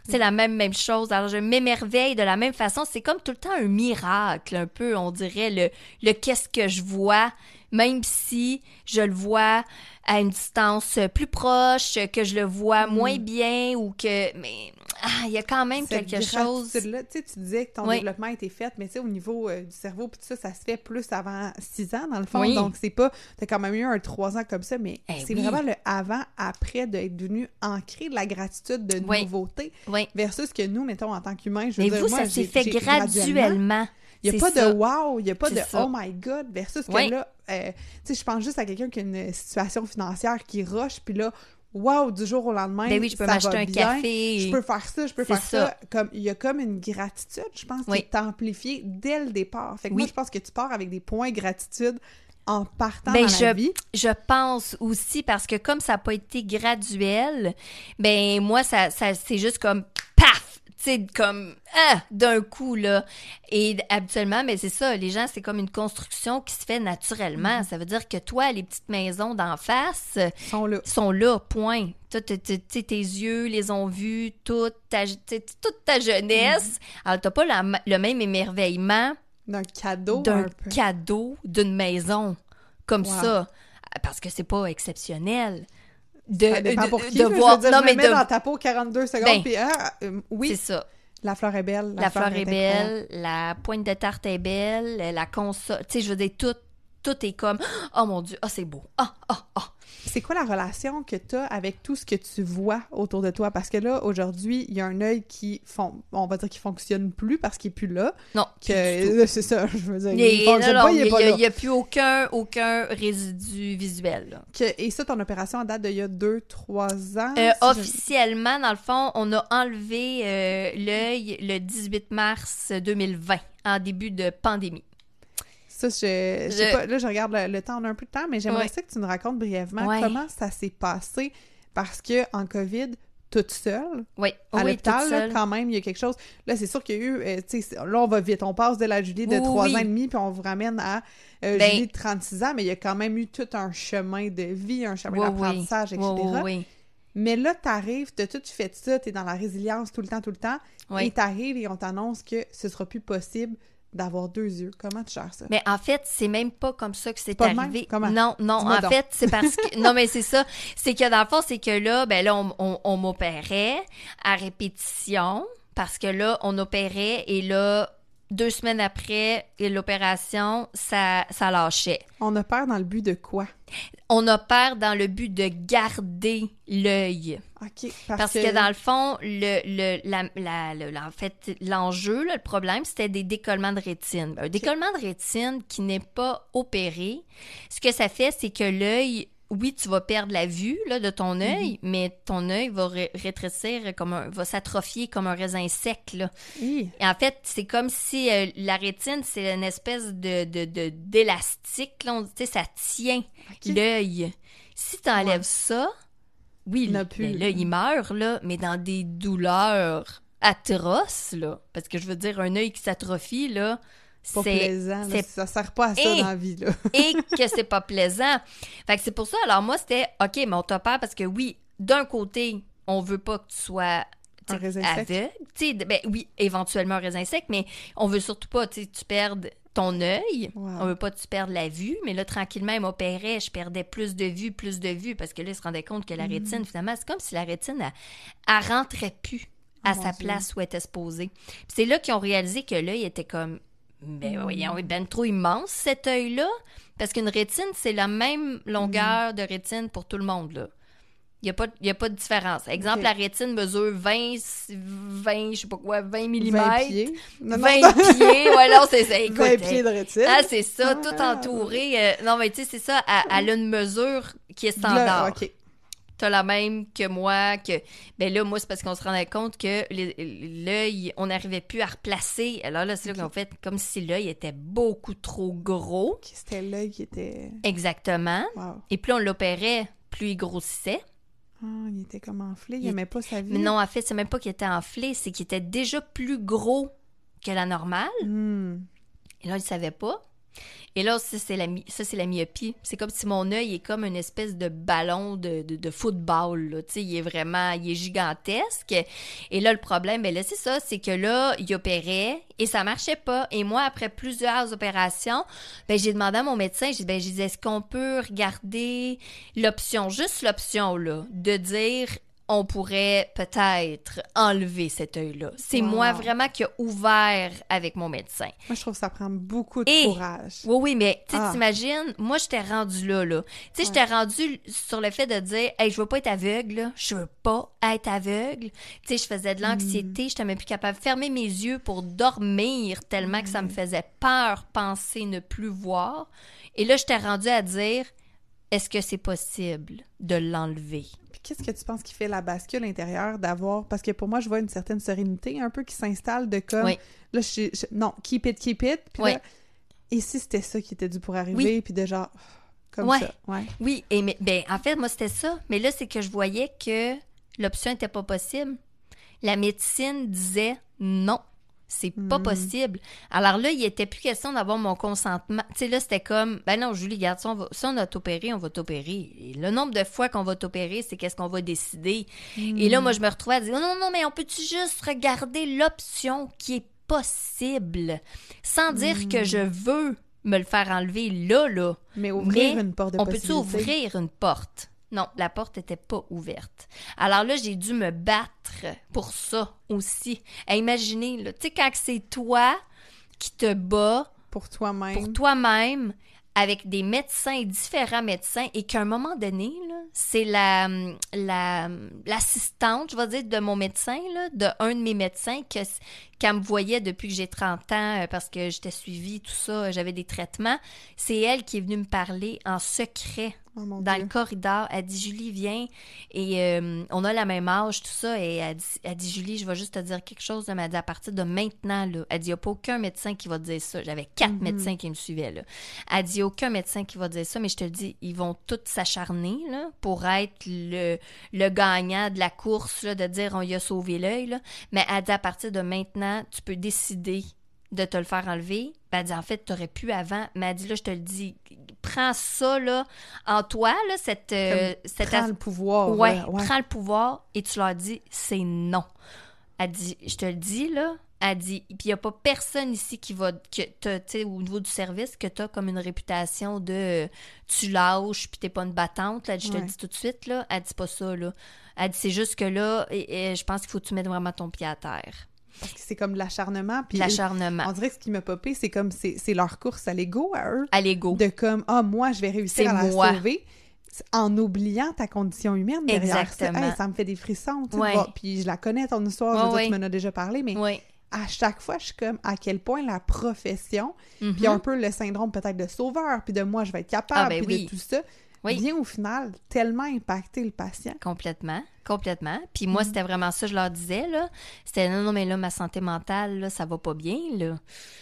C'est la même, même chose. Alors, je m'émerveille de la même façon. C'est comme tout le temps un miracle, un peu, on dirait, le, le qu'est-ce que je vois, même si je le vois à une distance plus proche, que je le vois moins bien ou que. Mais ah, il y a quand même Cette quelque chose. tu sais, tu disais que ton Oui. développement a été fait, mais tu sais, au niveau euh, du cerveau, puis tout ça, ça se fait plus avant 6 ans, dans le fond. Oui. Donc, c'est pas, t'as quand même eu un 3 ans comme ça, mais Eh c'est oui. vraiment le avant-après d'être devenu ancré de la gratitude de nouveauté versus que nous, mettons, en tant qu'humains, je veux Mais dire, vous, moi, ça s'est fait j'ai graduellement. Il n'y a pas ça. de wow, il n'y a pas de ça. oh my god, versus que là, euh, tu sais, je pense juste à quelqu'un qui a une situation financière qui rush, puis là, wow, du jour au lendemain, Ben oui, je peux m'acheter un bien, café. Je peux faire ça, je peux faire ça. ça. Comme, il y a comme une gratitude, je pense, Oui. qui est amplifiée dès le départ. Fait que moi, Oui. je pense que tu pars avec des points gratitude en partant Ben, dans je- la vie. Je pense aussi parce que comme ça n'a pas été graduel, ben moi ça, ça c'est juste comme sais comme ah, d'un coup là. Et habituellement, mais c'est ça, les gens c'est comme une construction qui se fait naturellement. Mhm. Ça veut dire que toi, les petites maisons d'en face Ils sont là. sont là, point. Toi, tes yeux les ont vus toute ta, toute ta jeunesse. Mhm. Alors, t'as pas la le même émerveillement D'un cadeau, d'un cadeau d'une maison comme Wow. ça parce que c'est pas exceptionnel de, Ça dépend de- qui. de voir dire, non je mais me mets de dans ta peau 42 secondes, Ben, puis ah, euh, c'est oui, ça la fleur est belle. la, fleur est belle la pointe de tarte est belle la console tu sais je veux dire tout tout est comme oh mon dieu oh c'est beau ah ah ah C'est quoi la relation que tu as avec tout ce que tu vois autour de toi? Parce que là, aujourd'hui, il y a un œil qui, fon... on va dire qu'il fonctionne plus parce qu'il est plus là. non Que... C'est ça, je veux dire. il n'y a, plus aucun aucun résidu visuel là. Que- Et ça, ton opération en date d'il y a 2-3 ans? Euh, si je- officiellement, dans le fond, on a enlevé euh, l'œil le 18 mars 2020, en début de pandémie. Ça, je, je sais Je- pas, là, je regarde le, le temps, on a un peu de temps, mais j'aimerais Ouais. ça que tu nous racontes brièvement Ouais. comment ça s'est passé. Parce que en COVID, toute seule, Oui, à oui, l'hôpital, quand même, il y a quelque chose. Là, c'est sûr qu'il y a eu, euh, tu sais, là, on va vite. On passe de la Julie de Oui, 3 oui. ans et demi, puis on vous ramène à euh, Ben- Julie de 36 ans, mais il y a quand même eu tout un chemin de vie, un chemin d'apprentissage, etc. Mais là, t'arrives, t'as tout fait ça, t'es dans la résilience tout le temps, tout le temps, et t'arrives et on t'annonce que ce sera plus possible d'avoir deux yeux. Comment tu gères ça? Mais en fait, c'est même pas comme ça que c'est arrivé. Non, non, en donc. fait, c'est parce que non mais c'est ça, c'est que dans le fond, c'est que là ben là on, on, on m'opérait à répétition parce que là on opérait et là deux semaines après l'opération, ça ça lâchait. On opère dans le but de quoi? On opère dans le but de garder l'œil. OK. Parce, Parce que, dans le fond, le, le, la, la- le- en fait, l'enjeu, le problème, c'était des décollements de rétine. Un décollement de rétine qui n'est pas opéré, ce que ça fait, c'est que l'œil, oui, tu vas perdre la vue là, de ton œil, mais ton œil va ré- rétrécir, comme un, va s'atrophier comme un raisin sec. Là. Et en fait, c'est comme si euh, la rétine, c'est une espèce de de- de- d'élastique. Tu sais, ça tient l'œil. Si tu enlèves Ouais. ça, oui, Il n'a le- plus. ben là, il meurt, là, mais dans des douleurs atroces, là. Parce que je veux dire, un œil qui s'atrophie, là, Pas c'est plaisant. là. Ça sert pas à ça Et- dans la vie, là. et que c'est pas plaisant. Fait que c'est pour ça, alors moi, c'était, OK, mais on t'opère parce que oui, d'un côté, on veut pas que tu sois Un raisin aveugle. Ben oui, éventuellement un raisin sec, mais on veut surtout pas sais, tu perdes ton œil. Wow. On veut pas que tu perdes la vue, mais là, tranquillement, il m'opérait, je perdais plus de vue, plus de vue, parce que là, il se rendait compte que la Mm. rétine, finalement, c'est comme si la rétine, elle, elle rentrait plus à Oh, sa Dieu. place où elle était. Puis c'est là qu'ils ont réalisé que l'œil était comme, ben Mm. voyons, ben trop immense, cet œil-là, parce qu'une rétine, c'est la même longueur Mm. de rétine pour tout le monde, là. Il n'y a, pas- y a pas de différence. Exemple, Ok. la rétine mesure 20, 20, je sais pas quoi, 20 mm. 20 pieds. Non, 20 non, pieds, ouais, non, c'est ça. Écoute, 20 pieds de rétine. ah, c'est ça, tout Ah. entouré. euh, non, mais tu sais, c'est ça, elle, elle a une mesure qui est standard. OK. T'as la même que moi, que... Ben là, moi, c'est parce qu'on se rendait compte que l'œil, on n'arrivait plus à replacer. Alors là, c'est là qu'on fait comme si l'œil était beaucoup trop gros. C'était l'œil qui était... Exactement. Wow. Et plus on l'opérait, plus il grossissait. Ah, il était comme enflé. Il Il- aimait pas sa vie. Mais non, en fait, c'est même pas qu'il était enflé, c'est qu'il était déjà plus gros que la normale. Hmm. Et là, il savait pas. Et là, ça, c'est la, myopie. C'est comme si mon œil est comme une espèce de ballon de, football. Il est vraiment, gigantesque. Et là, le problème, ben là, c'est ça, c'est que là, il opérait et ça marchait pas. Et moi, après plusieurs opérations, ben j'ai demandé à mon médecin, j'ai dit, ben, dit, est-ce qu'on peut regarder l'option, juste l'option, là, de dire, on pourrait peut-être enlever cet œil-là. C'est Wow. moi vraiment qui a ouvert avec mon médecin. Moi, je trouve que ça prend beaucoup de Et- courage. Oui, oui, mais tu Ah. t'imagines, moi, j'étais rendue là, là. Tu sais, j'étais rendue sur le fait de dire, hey, je veux pas être aveugle, là. Je veux pas être aveugle. Tu sais, je faisais de l'anxiété, j'étais même plus capable de fermer mes yeux pour dormir tellement que ça me faisait peur penser ne plus voir. Et là, j'étais rendue à dire, est-ce que c'est possible de l'enlever? Qu'est-ce que tu penses qui fait la bascule intérieure d'avoir... Parce que pour moi, je vois une certaine sérénité un peu qui s'installe de comme... Oui. Là, je, Non, keep it, keep it. Puis Oui. là, et si c'était ça qui était dû pour arriver, puis de genre... Comme Ouais. ça. Ouais. Oui, et mais, ben, en fait, moi, c'était ça. Mais là, c'est que je voyais que l'option n'était pas possible. La médecine disait non. C'est pas Hmm. possible. Alors là, il était plus question d'avoir mon consentement. Tu sais, là, c'était comme, ben non, Julie, garde ça, on va, si on a t'opéré, on va t'opérer. Le nombre de fois qu'on va t'opérer, c'est qu'est-ce qu'on va décider. Et là, moi, je me retrouvais à dire, non, non, mais on peut-tu juste regarder l'option qui est possible? Sans dire que je veux me le faire enlever là, là. Mais ouvrir Mais une porte de On peut-tu ouvrir une porte? Non, la porte n'était pas ouverte. Alors là, j'ai dû me battre pour ça aussi. À imaginer, tu sais, quand c'est toi qui te bats Pour toi-même. pour toi-même avec des médecins, différents médecins, et qu'à un moment donné, c'est la, la, l'assistante, je vais dire, de mon médecin, là, de un de mes médecins, que, qu'elle me voyait depuis que j'ai 30 ans, euh, parce que j'étais suivie, tout ça, j'avais des traitements. C'est elle qui est venue me parler en secret Oh, dans Dieu. le corridor. Elle dit Julie, viens. Et euh, on a la même âge, tout ça. Et elle dit, elle dit Julie, je vais juste te dire quelque chose. Elle m'a dit à partir de maintenant, là, elle dit il n'y a pas aucun médecin qui va te dire ça. J'avais quatre Mhm. médecins qui me suivaient. Là. Elle dit aucun médecin qui va te dire ça, mais je te le dis, ils vont tous s'acharner là, pour être le, le gagnant de la course, là, de dire on y a sauvé l'œil. là. Mais elle dit à partir de maintenant, tu peux décider de te le faire enlever. Ben, elle dit, en fait, t'aurais pu avant. Mais elle dit, là, je te le dis, prends ça, là, en toi, là, cette... euh, cette Prends as- le pouvoir. Ouais, prends le pouvoir et tu leur dis, c'est non. Elle dit, je te le dis, là. Elle dit, puis il n'y a pas personne ici qui va, que t'as, tu sais, au niveau du service, que tu as comme une réputation de tu lâches puis t'es pas une battante. Là, je te Ouais. le dis tout de suite, là. Elle dit pas ça, là. Elle dit, c'est juste que là, et, et je pense qu'il faut que tu mettes vraiment ton pied à terre. Parce que c'est comme de l'acharnement. Puis L'acharnement. on dirait que ce qui m'a popé, c'est comme c'est leur course à l'ego à eux. À l'ego. De comme, ah, moi, je vais réussir à la moi. sauver. En oubliant ta condition humaine derrière Exactement. ça. Hey, ça me fait des frissons. Ouais. Puis je la connais, ton histoire, je Ouais, veux dire, ouais. tu m'en as déjà parlé, mais à chaque fois, je suis comme à quel point la profession, Mhm. puis un peu le syndrome peut-être de sauveur, puis de moi, je vais être capable, Ah, ben puis oui. de tout ça, Oui. vient au final tellement impacter le patient. Complètement, complètement. Puis Mm. moi, c'était vraiment ça, je leur disais, là. C'était, non, non, mais là, ma santé mentale, là, ça va pas bien, là.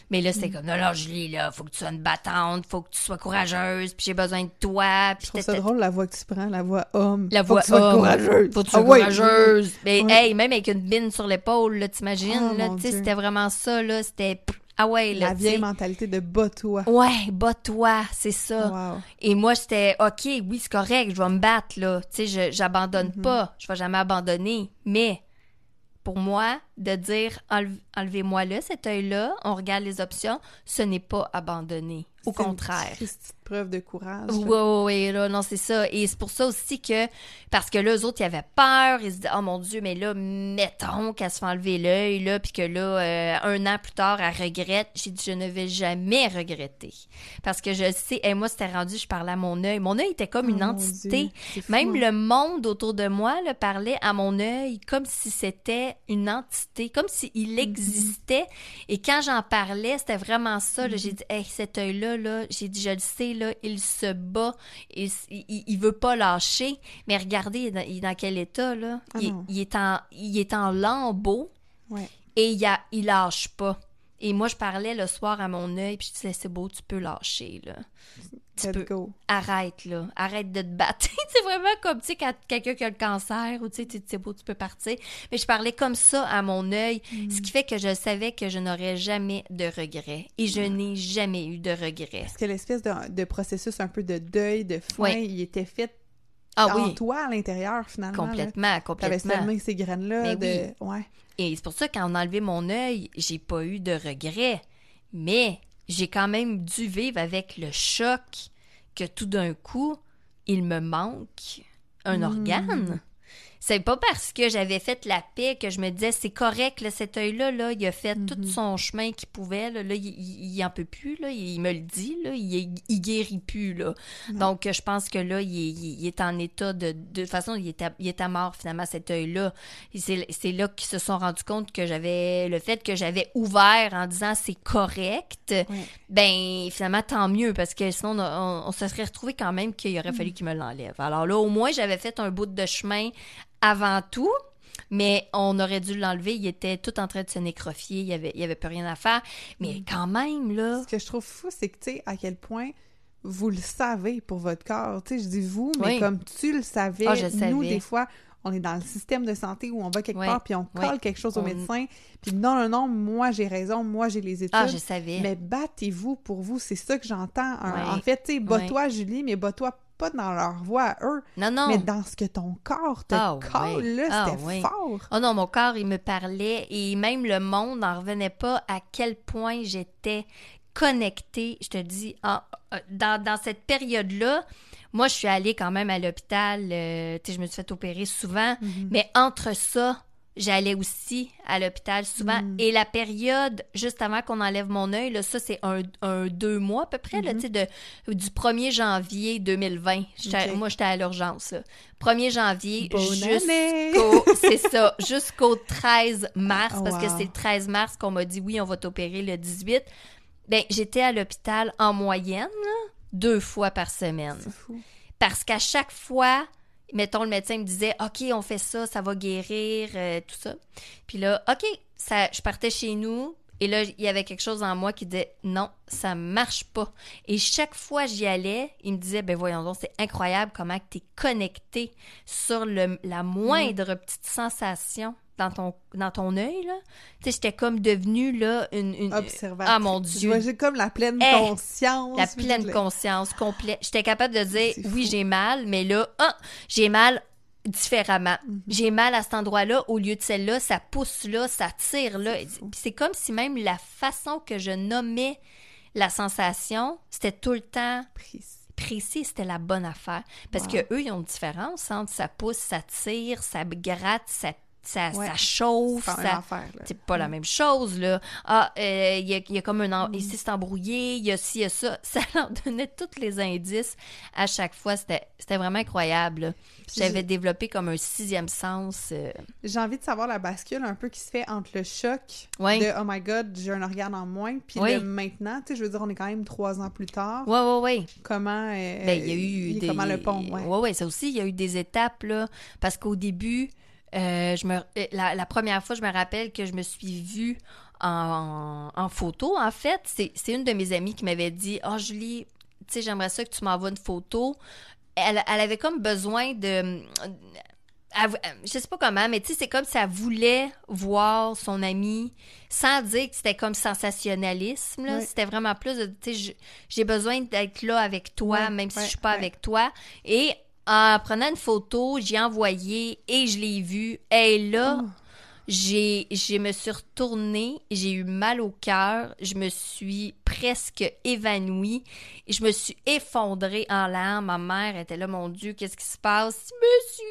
Mais là, c'était Mm. comme, non, non, Julie, là, faut que tu sois une battante, faut que tu sois courageuse, puis j'ai besoin de toi, puis Je trouve ça drôle la voix que tu prends, la voix homme. La Faut voix que tu sois homme. courageuse. Faut que tu sois Ah ouais. courageuse. Mais, hey, même avec une bine sur l'épaule, là, t'imagines, Oh, là, tu sais, c'était vraiment ça, là. C'était, ah ouais, là, La vieille mentalité de bas-toi. Ouais, bats-toi, c'est ça. Wow. Et moi, j'étais, OK, oui, c'est correct, je vais me battre, là. Tu sais, je- j'abandonne Mhm. pas. Je vais jamais abandonner. Mais, pour moi, de dire, Enle- enlevez-moi là, cet œil-là, on regarde les options, ce n'est pas abandonner. Au C'est une contraire. petite preuve de courage. Oui, oui, oui, là, non, c'est ça. Et c'est pour ça aussi que, parce que là, eux autres, ils avaient peur, ils se disaient, oh mon Dieu, mais là, mettons qu'elle se fait enlever l'œil, là, puis que là, euh, un an plus tard, elle regrette. J'ai dit, je ne vais jamais regretter. Parce que je sais, et moi, c'était rendu, je parlais à mon œil. Mon œil était comme Oh, une entité. Dieu, c'est Même hein. le monde autour de moi là, parlait à mon œil comme si c'était une entité, comme s'il Mm-hmm. existait. Et quand j'en parlais, c'était vraiment ça. là. Mm-hmm. J'ai dit, hey, cet œil-là, là, j'ai dit, je le sais, là, il se bat, il, il, il veut pas lâcher. Mais regardez, il est dans, il est dans quel état, là? Ah il, est en, il est en lambeaux Ouais. et il, a, il lâche pas. Et moi, je parlais le soir à mon œil, puis je disais, c'est beau, tu peux lâcher, là. Tu Let's peux go. arrête là, arrête de te battre. c'est vraiment comme tu sais quand quelqu'un qui a le cancer ou tu sais c'est beau tu peux partir. Mais je parlais comme ça à mon œil, Mm. ce qui fait que je savais que je n'aurais jamais de regrets et je n'ai jamais eu de regrets. Parce que l'espèce de, de processus un peu de deuil, de foin, Ouais. il était fait Ah en oui, toi à l'intérieur, finalement. là. complètement, T'avais complètement. semé ces graines-là. Ouais. Et c'est pour ça quand on a enlevé mon œil, j'ai pas eu de regrets, mais j'ai quand même dû vivre avec le choc que tout d'un coup, il me manque un Mm. organe. C'est pas parce que j'avais fait la paix que je me disais c'est correct là, cet œil-là là, il a fait tout Mhm. son chemin qu'il pouvait là, Là, il, il, il en peut plus là, il me le dit là, il, il guérit plus là. Donc je pense que là il, est- il est en état de de toute façon il était il était mort finalement cet œil-là. C'est là qu'ils se sont rendus compte que j'avais le fait que j'avais ouvert en disant c'est correct. Ouais. Ben finalement tant mieux parce que sinon on, on- on se serait retrouvé quand même qu'il aurait Mm. fallu qu'il me l'enlève. Alors là au moins j'avais fait un bout de chemin avant tout. Mais on aurait dû l'enlever, il était tout en train de se nécrofier, il y avait, il avait plus rien à faire. Mais Mm. quand même, là, Ce que je trouve fou, c'est que, tu sais, à quel point vous le savez pour votre corps. Tu sais, je dis vous, mais Oui. comme tu le savais, Ah, je nous, savais. des fois, on est dans le système de santé où on va quelque Oui. part puis on Oui. colle quelque chose au médecin. Puis non, non, non, moi, j'ai raison, moi, j'ai les études. ah, je savais. Mais battez-vous pour vous, c'est ça que j'entends. En fait, tu sais, bats-toi, Julie, mais bats-toi pas dans leur voix à eux, non, non. mais dans ce que ton corps te colle, ouais. là, Ah, c'était fort. Oh non, mon corps, il me parlait et même le monde n'en revenait pas à quel point j'étais connectée. Je te dis, en- euh, dans, dans cette période-là, moi, je suis allée quand même à l'hôpital. euh, tu sais, je me suis fait opérer souvent. Mhm. Mais entre ça, j'allais aussi à l'hôpital souvent. Mm. Et la période, juste avant qu'on enlève mon œil, là, ça, c'est un, un deux mois à peu près, tu sais, de, du 1er janvier 2020. J'étais- Ok. Moi, j'étais à l'urgence. là. 1er janvier jusqu'au... C'est ça, jusqu'au 13 mars, Oh, parce que c'est le 13 mars qu'on m'a dit, oui, on va t'opérer le 18. Ben, j'étais à l'hôpital en moyenne, là, deux fois par semaine. C'est fou. Parce qu'à chaque fois, mettons, le médecin me disait, OK, on fait ça, ça va guérir, euh, tout ça. Puis là, OK, ça, je partais chez nous. Et là, il y avait quelque chose en moi qui disait non, ça marche pas. Et chaque fois j'y allais, il me disait ben voyons donc, c'est incroyable comment tu es connecté sur le, la moindre petite sensation dans ton, dans ton œil, là. Tu sais, j'étais comme devenue, là, une... une Observatrice. Ah, mon Dieu. J'ai comme la pleine Hey, conscience. la pleine le- conscience complète. J'étais capable de dire, oui, j'ai mal, mais là, ah, j'ai mal différemment. Mhm. J'ai mal à cet endroit-là au lieu de celle-là, ça pousse là, ça tire là. C'est comme si même la façon que je nommais la sensation, c'était tout le temps Précis. précis, c'était la bonne affaire. Parce Wow. que eux, ils ont une différence entre ça pousse, ça tire, ça gratte, ça, ça, Ouais. ça chauffe, C'est pas ça... C'est pas la même chose, là. Ah, euh, il y, a, il y a comme un... en- Mm. Ici, c'est embrouillé, il y a ci, il y a ça. Ça leur donnait tous les indices à chaque fois. C'était c'était vraiment incroyable. J'avais développé comme un sixième sens. euh, J'ai envie de savoir la bascule un peu qui se fait entre le choc de Oh my God, j'ai un organe en moins, puis Oui. le maintenant. Tu sais, je veux dire, on est quand même trois ans plus tard. Ouais, ouais, ouais. Comment. euh, Ben, il y a eu des... Comment le pont, ouais. ouais, ouais, ça aussi, il y a eu des étapes, là. Parce qu'au début, euh, je me... euh, la, la première fois, je me rappelle que je me suis vue en, en photo, en fait. C'est une de mes amies qui m'avait dit « Ah, Julie, tu sais, j'aimerais ça que tu m'envoies une photo. » Elle, elle avait comme besoin de... elle- je sais pas comment, mais tu sais, c'est comme si elle voulait voir son ami sans dire que c'était comme sensationnalisme. C'était vraiment plus de, tu sais, j'ai besoin d'être là avec toi, même si ouais, je suis pas avec toi. Et en prenant une photo, j'ai envoyé et je l'ai vue. Et là, Oh. j'ai, je me suis retournée, j'ai eu mal au cœur, je me suis presque évanouie, et je me suis effondrée en larmes. Ma mère était là, mon Dieu, qu'est-ce qui se passe? Je me suis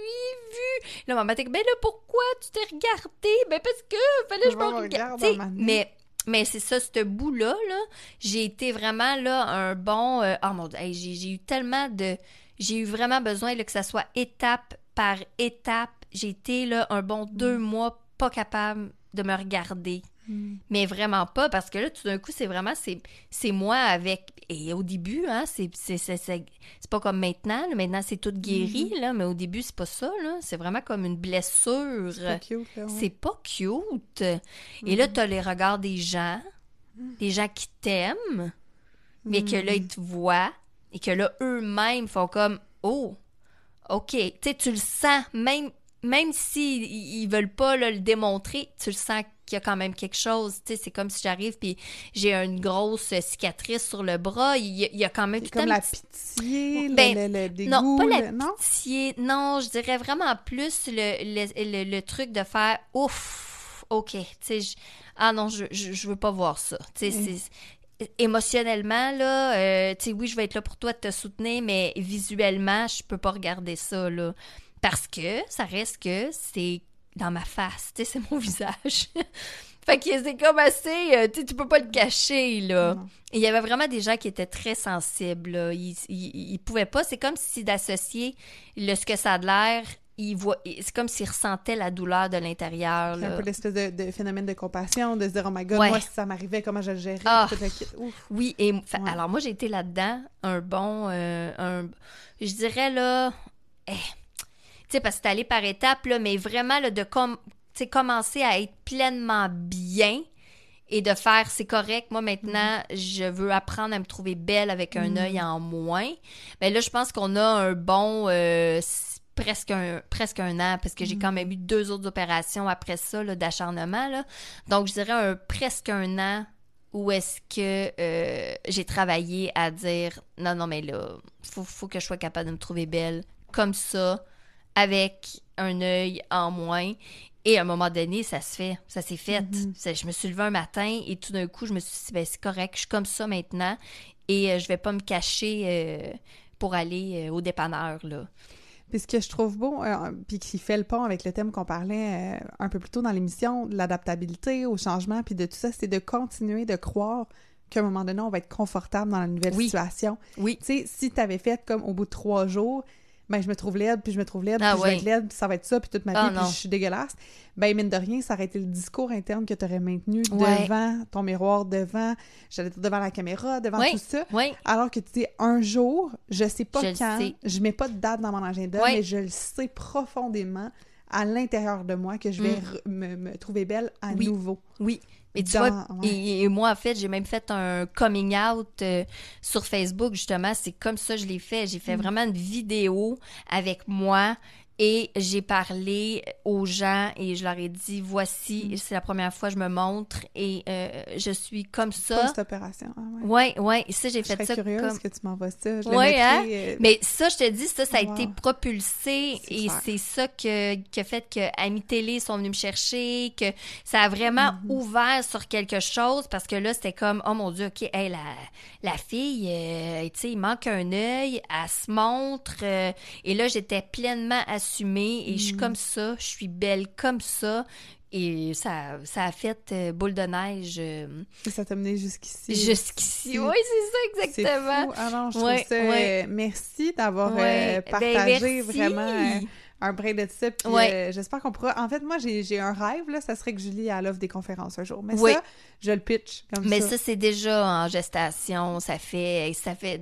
vue! Là, ma mère était ben là, pourquoi tu t'es regardée? Ben parce que fallait que je me regarde. Mais, mais c'est ça, ce bout-là, là, j'ai été vraiment, là, un bon... euh, oh mon Dieu, hey, j'ai eu tellement de... J'ai eu vraiment besoin là, que ça soit étape par étape. J'ai été là un bon deux mois pas capable de me regarder. Mm. Mais vraiment pas, parce que là, tout d'un coup, c'est vraiment, c'est, moi avec... Et au début, hein, c'est, c'est, c'est, c'est, c'est pas comme maintenant. là. Maintenant, c'est tout guéri, là, mais au début, c'est pas ça. C'est vraiment comme une blessure. C'est pas cute, là, ouais. C'est pas cute. Et là, t'as les regards des gens, des gens qui t'aiment, mais que là, ils te voient et que là, eux-mêmes font comme Oh, OK. Tu tu le sens, même, même s'ils ils veulent pas là, le démontrer, tu le sens qu'il y a quand même quelque chose. Tu sais, c'est comme si j'arrive puis j'ai une grosse cicatrice sur le bras. Il y a, il y a quand même tout comme la une petite pitié, Ben, le, le dégoût. non, pas la non? pitié. Non, je dirais vraiment plus le, truc de faire ouf, ok. Tu sais, je- ah non, je, je, je veux pas voir ça. Tu sais, Mm. Émotionnellement, là, euh, tu sais, oui, je vais être là pour toi de te soutenir, mais visuellement, je peux pas regarder ça, là. Parce que ça reste que c'est dans ma face, tu sais, c'est mon visage. fait que c'est comme assez, euh, tu sais, tu peux pas le cacher, là. Et il y avait vraiment des gens qui étaient très sensibles. Là. Ils, ils, ils pouvaient pas. C'est comme si d'associer le, ce que ça a de l'air, C'est comme s'ils ressentaient la douleur de l'intérieur. C'est un peu l'espèce de, de phénomène de compassion, de se dire, oh my god, Ouais. moi, si ça m'arrivait, comment je le gérais? Ah. Oui, et Ouais. alors moi j'ai été là-dedans un bon, euh, un, je dirais là, eh, tu sais parce que c'est allé par étapes là, mais vraiment là de com- commencer à être pleinement bien et de faire c'est correct. Moi maintenant je veux apprendre à me trouver belle avec un Mhm. œil en moins. Mais là je pense qu'on a un bon euh, presque un presque un an parce que j'ai quand même eu deux autres opérations après ça là, d'acharnement là. Donc je dirais un presque un an où est-ce que euh, j'ai travaillé à dire non, non, mais là, faut, faut que je sois capable de me trouver belle comme ça, avec un œil en moins. Et à un moment donné, ça se fait, ça s'est fait. Mhm. Ça- Je me suis levée un matin et tout d'un coup, je me suis dit, ben, c'est correct, je suis comme ça maintenant et euh, je vais pas me cacher euh, pour aller euh, au dépanneur, là. Puis ce que je trouve beau, euh, puis qui fait le pont avec le thème qu'on parlait euh, un peu plus tôt dans l'émission, de l'adaptabilité au changement, puis de tout ça, c'est de continuer de croire qu'à un moment donné, on va être confortable dans la nouvelle Oui. situation. Oui. Tu sais, si t'avais fait comme au bout de trois jours, ben je me trouve laide, puis je me trouve laide, Ah puis je vais être laide, puis ça va être ça, puis toute ma vie, Ah puis non. je suis dégueulasse. Ben mine de rien, ça aurait été le discours interne que t'aurais maintenu Ouais. devant ton miroir, devant, j'allais dire devant la caméra, devant Oui. tout ça. Oui, Alors que tu dis un jour, je sais pas Je quand, sais. je mets pas de date dans mon agenda, mais je le sais profondément à l'intérieur de moi que je vais Mm. me, me trouver belle à nouveau. oui. Et tu Dans- vois, ouais. et, et moi, en fait, j'ai même fait un coming out euh, sur Facebook, justement. C'est comme ça que je l'ai fait. J'ai fait Mm. vraiment une vidéo avec moi Et j'ai parlé aux gens et je leur ai dit voici, Mm. c'est la première fois que je me montre et euh, je suis comme ça. Post-opération. Ah, ouais. Ouais, ouais, ça j'ai fait serais ça curieuse comme que tu m'envoies ça. Je Ouais, hein? euh, mais ça, je te dis, ça, ça a Wow. été propulsé et c'est ça que, qui a fait que Amis Télé sont venus me chercher, que ça a vraiment Mhm. ouvert sur quelque chose parce que là, c'était comme, oh mon Dieu, OK, hey, la, la fille, euh, tu sais, il manque un œil, elle se montre. euh, et là, j'étais pleinement assumée et je suis Mhm. comme ça, je suis belle comme ça. Et ça, ça a fait euh, boule de neige euh, Ça t'a mené jusqu'ici. jusqu'ici. Oui, c'est ça, exactement. fou. Ah non, je Ouais, trouve ça... ouais. euh, merci d'avoir Ouais, euh, ben, partagé vraiment un brin de ça. Puis Ouais. euh, j'espère qu'on pourra... En fait, moi, j'ai j'ai un rêve, là, ça serait que Julie, elle offre des conférences un jour. Mais Oui. ça, je le pitch comme Mais ça. ça, c'est déjà en gestation. Ça fait, ça fait,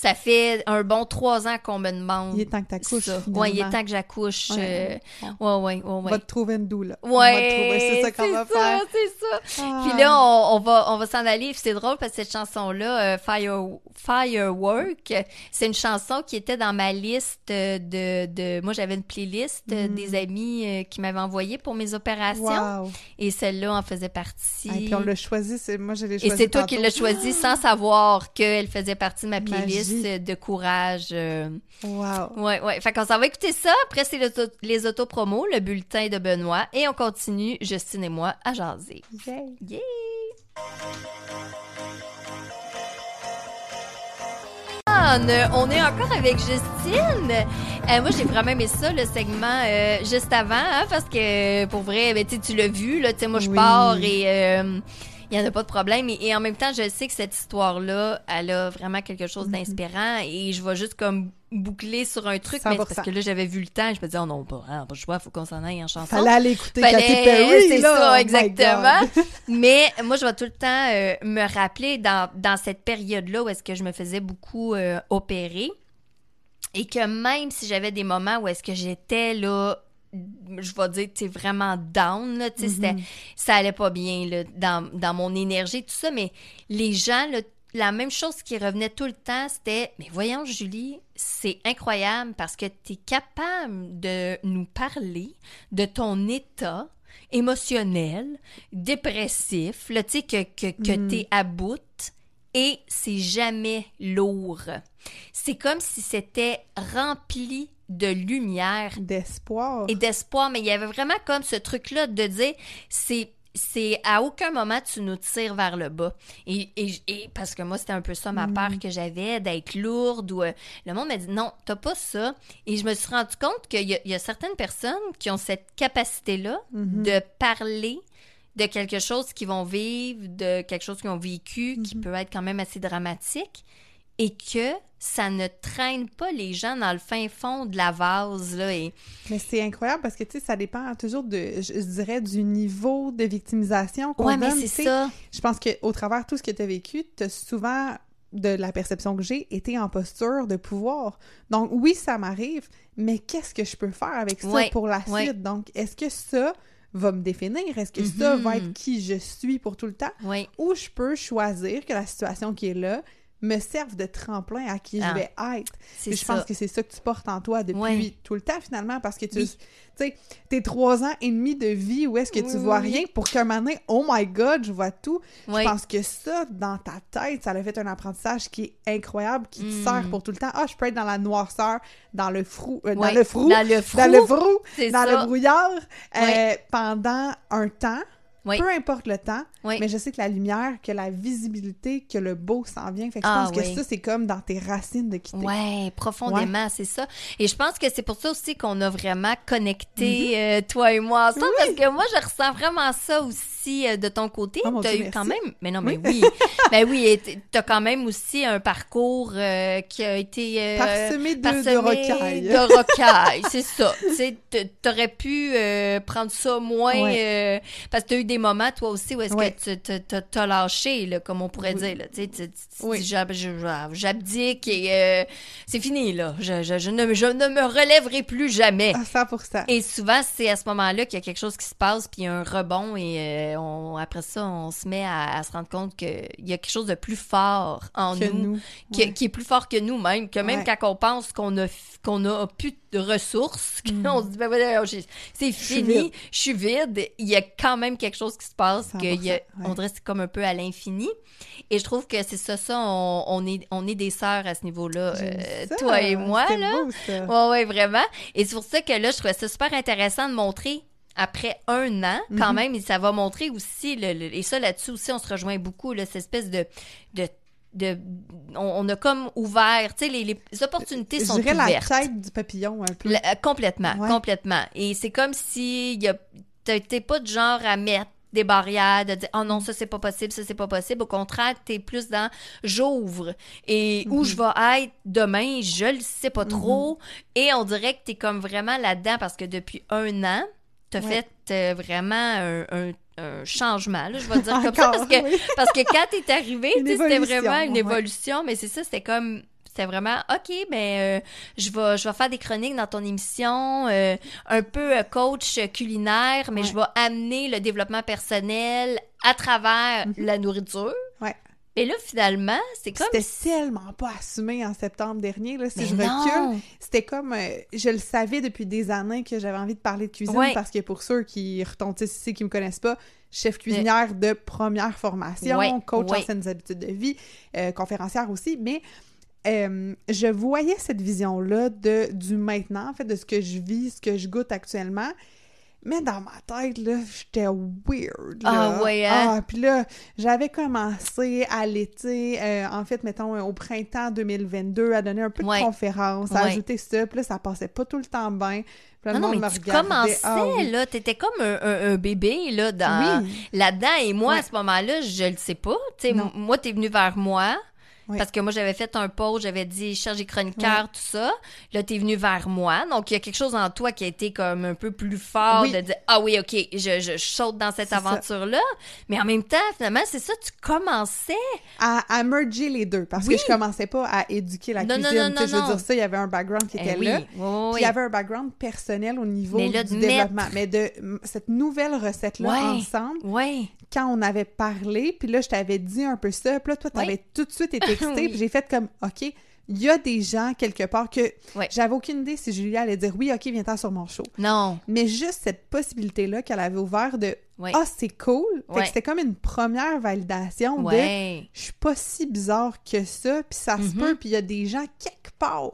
ça fait un bon trois ans qu'on me demande. Il est temps que t'accouches. Ouais, il est temps que j'accouche. Ouais, euh, bon. Ouais, ouais, ouais, On ouais. va te trouver une doula. On va te Ouais, trouver, c'est ça qu'on va ça, faire. c'est ça. Ah. Puis là, on, on va, on va s'en aller. C'est drôle parce que cette chanson-là, euh, Fire, Firework, c'est une chanson qui était dans ma liste de, de moi j'avais une playlist Mm. des amis euh, qui m'avaient envoyé pour mes opérations Wow. et celle-là en faisait partie. Et puis on l'a choisi, c'est moi je l'ai Et choisi. c'est toi qui l'as choisi sans savoir qu'elle faisait partie de ma playlist. Euh, de courage. euh. Wow. Ouais, ouais. Fait qu'on s'en va écouter ça. Après, c'est les, auto- les autopromos, le bulletin de Benoît. Et on continue, Justine et moi, à jaser. Yay. Yeah! On, est encore avec Justine. Euh, moi, j'ai vraiment aimé ça, le segment euh, juste avant, hein, parce que pour vrai, ben, tu l'as vu, là, moi, je Oui. pars et euh, il n'y en a pas de problème. Et, et en même temps, je sais que cette histoire-là, elle a vraiment quelque chose Mhm. d'inspirant et je vais juste comme boucler sur un truc, mais c'est 100%. parce que là, j'avais vu le temps, je me disais, oh non, pas, hein, pas le choix, faut qu'on s'en aille en chanson. Fallait aller écouter Fallait- Katy Perry, c'est ça, Oh exactement. Mais moi, je vais tout le temps euh, me rappeler dans, dans cette période-là où est-ce que je me faisais beaucoup euh, opérer et que même si j'avais des moments où est-ce que j'étais là, je vais dire, tu vraiment down, là, tu Mhm. ça allait pas bien là, dans, dans mon énergie, tout ça, mais les gens, là, la même chose qui revenait tout le temps, c'était Mais voyons, Julie, c'est incroyable parce que tu es capable de nous parler de ton état émotionnel, dépressif, là, tu sais, que, que, que Mm. t'es à bout et c'est jamais lourd. C'est comme si c'était rempli de lumière D'espoir. et d'espoir, mais il y avait vraiment comme ce truc-là de dire, c'est c'est à aucun moment tu nous tires vers le bas. Et, et, et- parce que moi, c'était un peu ça ma Mm. peur que j'avais, d'être lourde ou euh, le monde m'a dit non, t'as pas ça. Et je me suis rendu compte qu'il y, y a certaines personnes qui ont cette capacité-là Mhm. de parler de quelque chose qu'ils vont vivre, de quelque chose qu'ils ont vécu, qui Mhm. peut être quand même assez dramatique, et que ça ne traîne pas les gens dans le fin fond de la vase, là, et Mais c'est incroyable parce que, tu sais, ça dépend toujours de, je, je dirais, du niveau de victimisation qu'on Ouais, mais donne, c'est ça. Je pense qu'au travers de tout ce que tu as vécu, tu as souvent, de la perception que j'ai, été en posture de pouvoir. Donc, oui, ça m'arrive, mais qu'est-ce que je peux faire avec ça Ouais, pour la ouais. suite? Donc, est-ce que ça va me définir? Est-ce que ça va être qui je suis pour tout le temps? Oui, Ou je peux choisir que la situation qui est là me serve de tremplin à qui Ah, je vais être. Puis je ça. pense que c'est ça que tu portes en toi depuis Ouais. tout le temps, finalement, parce que tu Oui. sais, tes trois ans et demi de vie où est-ce que Oui, tu vois oui. rien pour qu'un moment donné, oh my god, je vois tout. Je pense que ça, dans ta tête, ça a fait un apprentissage qui est incroyable, qui te Mm. sert pour tout le temps. Ah, je peux être dans la noirceur, dans le frou, euh, dans le frou, Dans le frou. dans le frou, dans le brouillard, euh, pendant un temps. Oui. Peu importe le temps, Oui. mais je sais que la lumière, que la visibilité, que le beau s'en vient. Fait que je Ah, pense que oui. ça, c'est comme dans tes racines de quitter. Ouais, profondément, c'est ça. Et je pense que c'est pour ça aussi qu'on a vraiment connecté, Mm-hmm. euh, toi et moi, ensemble, parce que moi, je ressens vraiment ça aussi euh, de ton côté. Oh, t'as Dieu, eu merci. quand même, mais non, mais oui, ben oui, et t- t'as quand même aussi un parcours euh, qui a été euh, Parsemé de, de rocailles. de rocailles, c'est ça. Tu t'aurais pu euh, prendre ça moins, parce que t'as eu des moments, toi aussi, où est-ce Ouais. que tu t'as lâché, là, comme on pourrait Oui. dire. Tu sais, tu- tu- tu Oui. j'abdique et c'est fini, là. Je, je- je ne, je ne me relèverai plus jamais. À 100%. Et souvent, c'est à ce moment-là qu'il y a quelque chose qui se passe, puis il y a un rebond et euh, on, après ça, on se met à, à se rendre compte qu'il y a quelque chose de plus fort en Que nous, nous. qui, Ouais. qui est plus fort que nous même, que même Ouais. quand on pense qu'on a qu'on a plus de ressources, qu'on se dit ben j'ai- c'est Mm. fini, je suis vide, il y a quand même quelque chose qui se passe, 100%, qu'il y a- ouais. on dirait c'est comme un peu à l'infini. Et je trouve que c'est ça, ça, on, on est, on est des sœurs à ce niveau-là, euh, toi et moi, là. beau, ça. Ouais, ouais, vraiment. Et c'est pour ça que là, je trouvais ça super intéressant de montrer après un an, quand Mhm. même, et ça va montrer aussi, le, le- et ça là-dessus aussi, on se rejoint beaucoup, là, cette espèce de... de, de on, on a comme ouvert, tu sais, les, les opportunités Je sont dirais la ouvertes. tête du papillon un peu. La- euh, complètement, Ouais. complètement. Et c'est comme si t'es pas du genre à mettre des barrières, de dire oh non ça c'est pas possible, ça c'est pas possible. Au contraire, t'es plus dans j'ouvre et où Mhm. je vais être demain, je le sais pas trop. Et on dirait que t'es comme vraiment là-dedans parce que depuis un an, t'as Ouais. fait euh, vraiment un, un- un changement, là, je vais dire comme ça parce que oui. parce que quand t'es arrivé, c'était vraiment une ouais. évolution, mais c'est ça, c'était comme c'était vraiment OK, ben euh, je vais je vais faire des chroniques dans ton émission, euh, un peu euh, coach culinaire, mais Ouais. je vais amener le développement personnel à travers Mhm. la nourriture. Ouais. Et là finalement, c'est comme C'était tellement pas assumé en septembre dernier. Là, si Mais je non. recule, c'était comme. euh, je le savais depuis des années que j'avais envie de parler de cuisine Ouais. parce que pour ceux qui retentissent ici, qui me connaissent pas, chef cuisinière de première formation, Ouais, coach ouais. en saines habitudes de vie, euh, conférencière aussi, mais. euh, je voyais cette vision-là de du maintenant, en fait, de ce que je vis, ce que je goûte actuellement. Mais dans ma tête, là, j'étais weird. là. Ah ouais, hein? Ah, puis là, j'avais commencé à l'été, euh, en fait, mettons, euh, au printemps 2022, à donner un peu Ouais. de conférences, à Ouais. ajouter ça. Puis là, ça passait pas tout le temps bien. Là, le non, non, mais tu commençais, Ah oui. là, t'étais comme un, un- un bébé, là, dans, Oui. là-dedans. Et moi, Ouais. à ce moment-là, je le sais pas. Tu sais, moi, t'es venu vers moi. Parce que moi, j'avais fait un post, j'avais dit, des chroniqueurs, tout ça. Là, t'es venu vers moi. Donc, il y a quelque chose en toi qui a été comme un peu plus fort Oui. de dire, ah oui, OK, je, je saute dans cette aventure-là. Mais en même temps, finalement, c'est ça, tu commençais. À, à merger les deux, parce que je commençais pas à éduquer la Non, non, cuisine. non, non, je veux dire ça, il y avait un background qui Eh était là. Puis il y avait un background personnel au niveau là, du développement. mettre- Mais de cette nouvelle recette-là ensemble. Quand on avait parlé, puis là, je t'avais dit un peu ça, puis là, toi, t'avais tout de suite été excité, Oui. puis j'ai fait comme, OK, il y a des gens quelque part que j'avais aucune idée si Julie allait dire, oui, OK, viens-t'en sur mon show. Non. Mais juste cette possibilité-là qu'elle avait ouvert de, ah, c'est cool. Fait que c'était comme une première validation de, je suis pas si bizarre que ça, puis ça se Mhm. peut, puis il y a des gens quelque part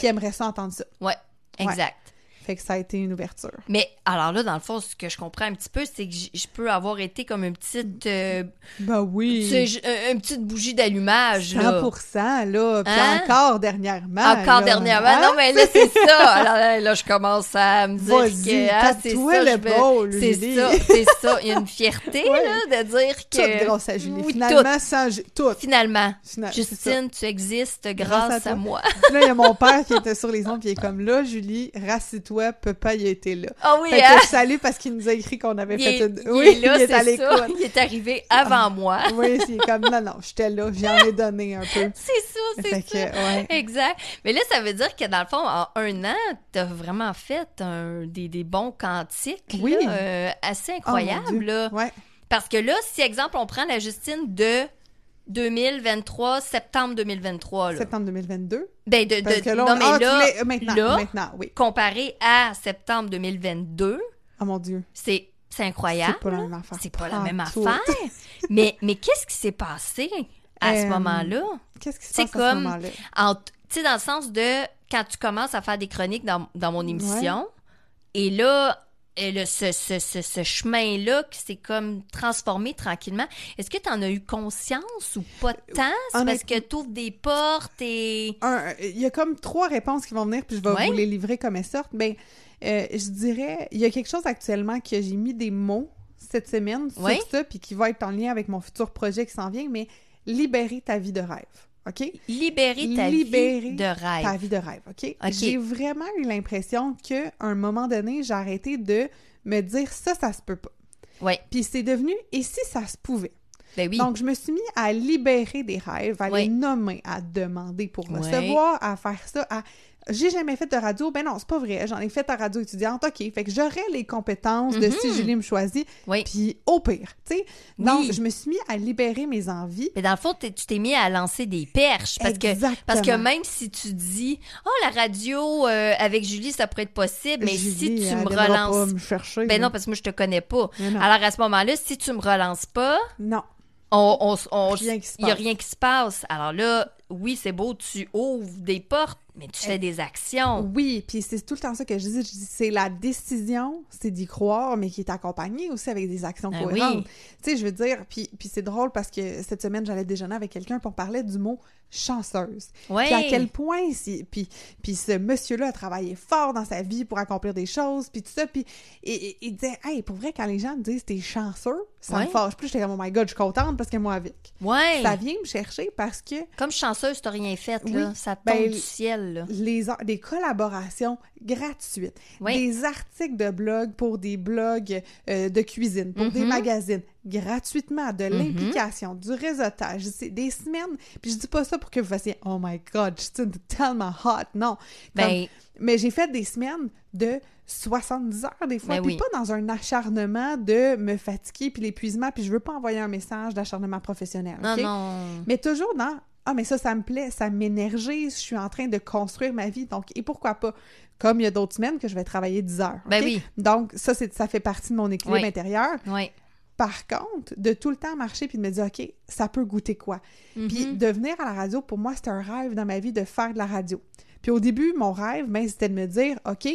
qui aimeraient ça entendre ça. Ouais. Exact. Fait que ça a été une ouverture. Mais alors là, dans le fond, ce que je comprends un petit peu, c'est que je peux avoir été comme une petite, euh, Ben oui. un- une petite bougie d'allumage là. 100%, là. Puis Hein? encore dernièrement. Encore là. dernièrement. Hein? Non, mais là, c'est ça. Alors là, là, je commence à me dire que ah, c'est ça. le bol, C'est ça, c'est ça. Il y a une fierté, là, de dire Tout que. grâce à Julie. Oui, Finalement, sans Ju- tout. tout. Finalement. Justine, tu existes grâce, Grâce à moi. Là, il y a mon père qui était sur les ondes, puis il est comme là, Julie, rassis-toi, papa, il été là. Ah oui, Fait hein? que je salue parce qu'il nous a écrit qu'on avait Il fait est, une. il oui, est là, il est à c'est l'écoute. Il est arrivé avant moi. Oui, il est comme non, non, j'étais là, j'en ai donné un peu. C'est ça, c'est ça. que, ouais. Exact. Mais là, ça veut dire que dans le fond, en un an, t'as vraiment fait un, des, des bons cantiques Oui. là, euh, assez Oh, incroyables. Là. Ouais. Parce que là, si exemple, on prend la Justine de 2023, septembre 2023, là. Septembre 2022. Ben, de, Parce de- que là, non, on- mais ah, là, voulais- maintenant, là, maintenant, oui. comparé à septembre 2022, Oh mon Dieu. c'est incroyable. C'est pas la même affaire. C'est pas la même tout. affaire. mais mais qu'est-ce qui s'est passé à ce Euh, moment-là? Qu'est-ce qui se C'est passe à ce comme- moment-là? En- Tu sais, dans le sens de quand tu commences à faire des chroniques dans, dans mon émission, et là, et le- ce, ce, ce, ce chemin-là qui s'est comme transformé tranquillement, est-ce que tu en as eu conscience ou pas tant? C'est parce Honnêtement- que tu ouvres des portes et. Un, il y a comme trois réponses qui vont venir, puis je vais Ouais. vous les livrer comme elles sortent. Ben, euh, je dirais, il y a quelque chose actuellement que j'ai mis des mots cette semaine sur Ouais. ça, puis qui va être en lien avec mon futur projet qui s'en vient, mais libérer ta vie de rêve. OK? Libérer ta Libérer vie de rêve. Ta vie de rêve, OK? J'ai vraiment eu l'impression qu'à un moment donné, j'ai arrêté de me dire ça, ça se peut pas. Ouais. Puis c'est devenu et si ça se pouvait? Ben oui. Donc, je me suis mis à libérer des rêves, à Ouais. les nommer, à demander pour Ouais. recevoir, à faire ça, à j'ai jamais fait de radio. Ben non, c'est pas vrai. J'en ai fait à radio étudiante. OK. Fait que j'aurais les compétences de si Mhm. Julie me choisit. Oui. Puis au pire, tu sais. Donc, Oui. je me suis mis à libérer mes envies. Mais dans le fond, tu t'es mis à lancer des perches parce que parce que même si tu dis oh la radio euh, avec Julie ça pourrait être possible, mais Julie, si tu me viendra pas relances, me chercher. ben non parce que moi je te connais pas. Alors à ce moment-là, si tu me relances pas, Non. on, il y a rien qui se passe. Alors là, oui c'est beau, tu ouvres des portes, mais tu fais des actions. Oui, puis c'est tout le temps ça que je dis. Je dis, c'est la décision, c'est d'y croire, mais qui est accompagnée aussi avec des actions Ah cohérentes. oui. Tu sais, je veux dire, puis, puis c'est drôle parce que cette semaine, j'allais déjeuner avec quelqu'un pour parler du mot chanceuse. Ouais. Puis à quel point, puis, puis ce monsieur-là a travaillé fort dans sa vie pour accomplir des choses, puis tout ça, puis et- il disait, hey, pour vrai, quand les gens me disent t'es chanceux, ça Ouais. me fâche plus. J'étais comme, oh my god, je suis contente parce que moi avec. Ouais. Ça vient me chercher parce que Comme chanceuse, t'as rien fait là, Oui. ça tombe Ben, du ciel là. les des collaborations gratuites, des articles de blog pour des blogs euh, de cuisine, pour des Mhm. magazines, gratuitement, de Mhm. l'implication, du réseautage, c'est des semaines. Puis je dis pas ça pour que vous fassiez oh my god, je suis tellement hot, non. Comme- Ben mais j'ai fait des semaines de 70 heures des fois, Ben puis oui. pas dans un acharnement de me fatiguer puis l'épuisement, puis je veux pas envoyer un message d'acharnement professionnel. non. Mais toujours dans Ah, mais ça, ça me plaît, ça m'énergise, je suis en train de construire ma vie. Donc, et pourquoi pas? Comme il y a d'autres semaines que je vais travailler 10 heures. Ben ok? oui. Donc, ça, c'est, ça fait partie de mon équilibre Oui. intérieur. Ouais. Par contre, de tout le temps marcher puis de me dire, OK, ça peut goûter quoi? Puis Mhm. de venir à la radio, pour moi, c'était un rêve dans ma vie de faire de la radio. Puis au début, mon rêve, ben, c'était de me dire, OK,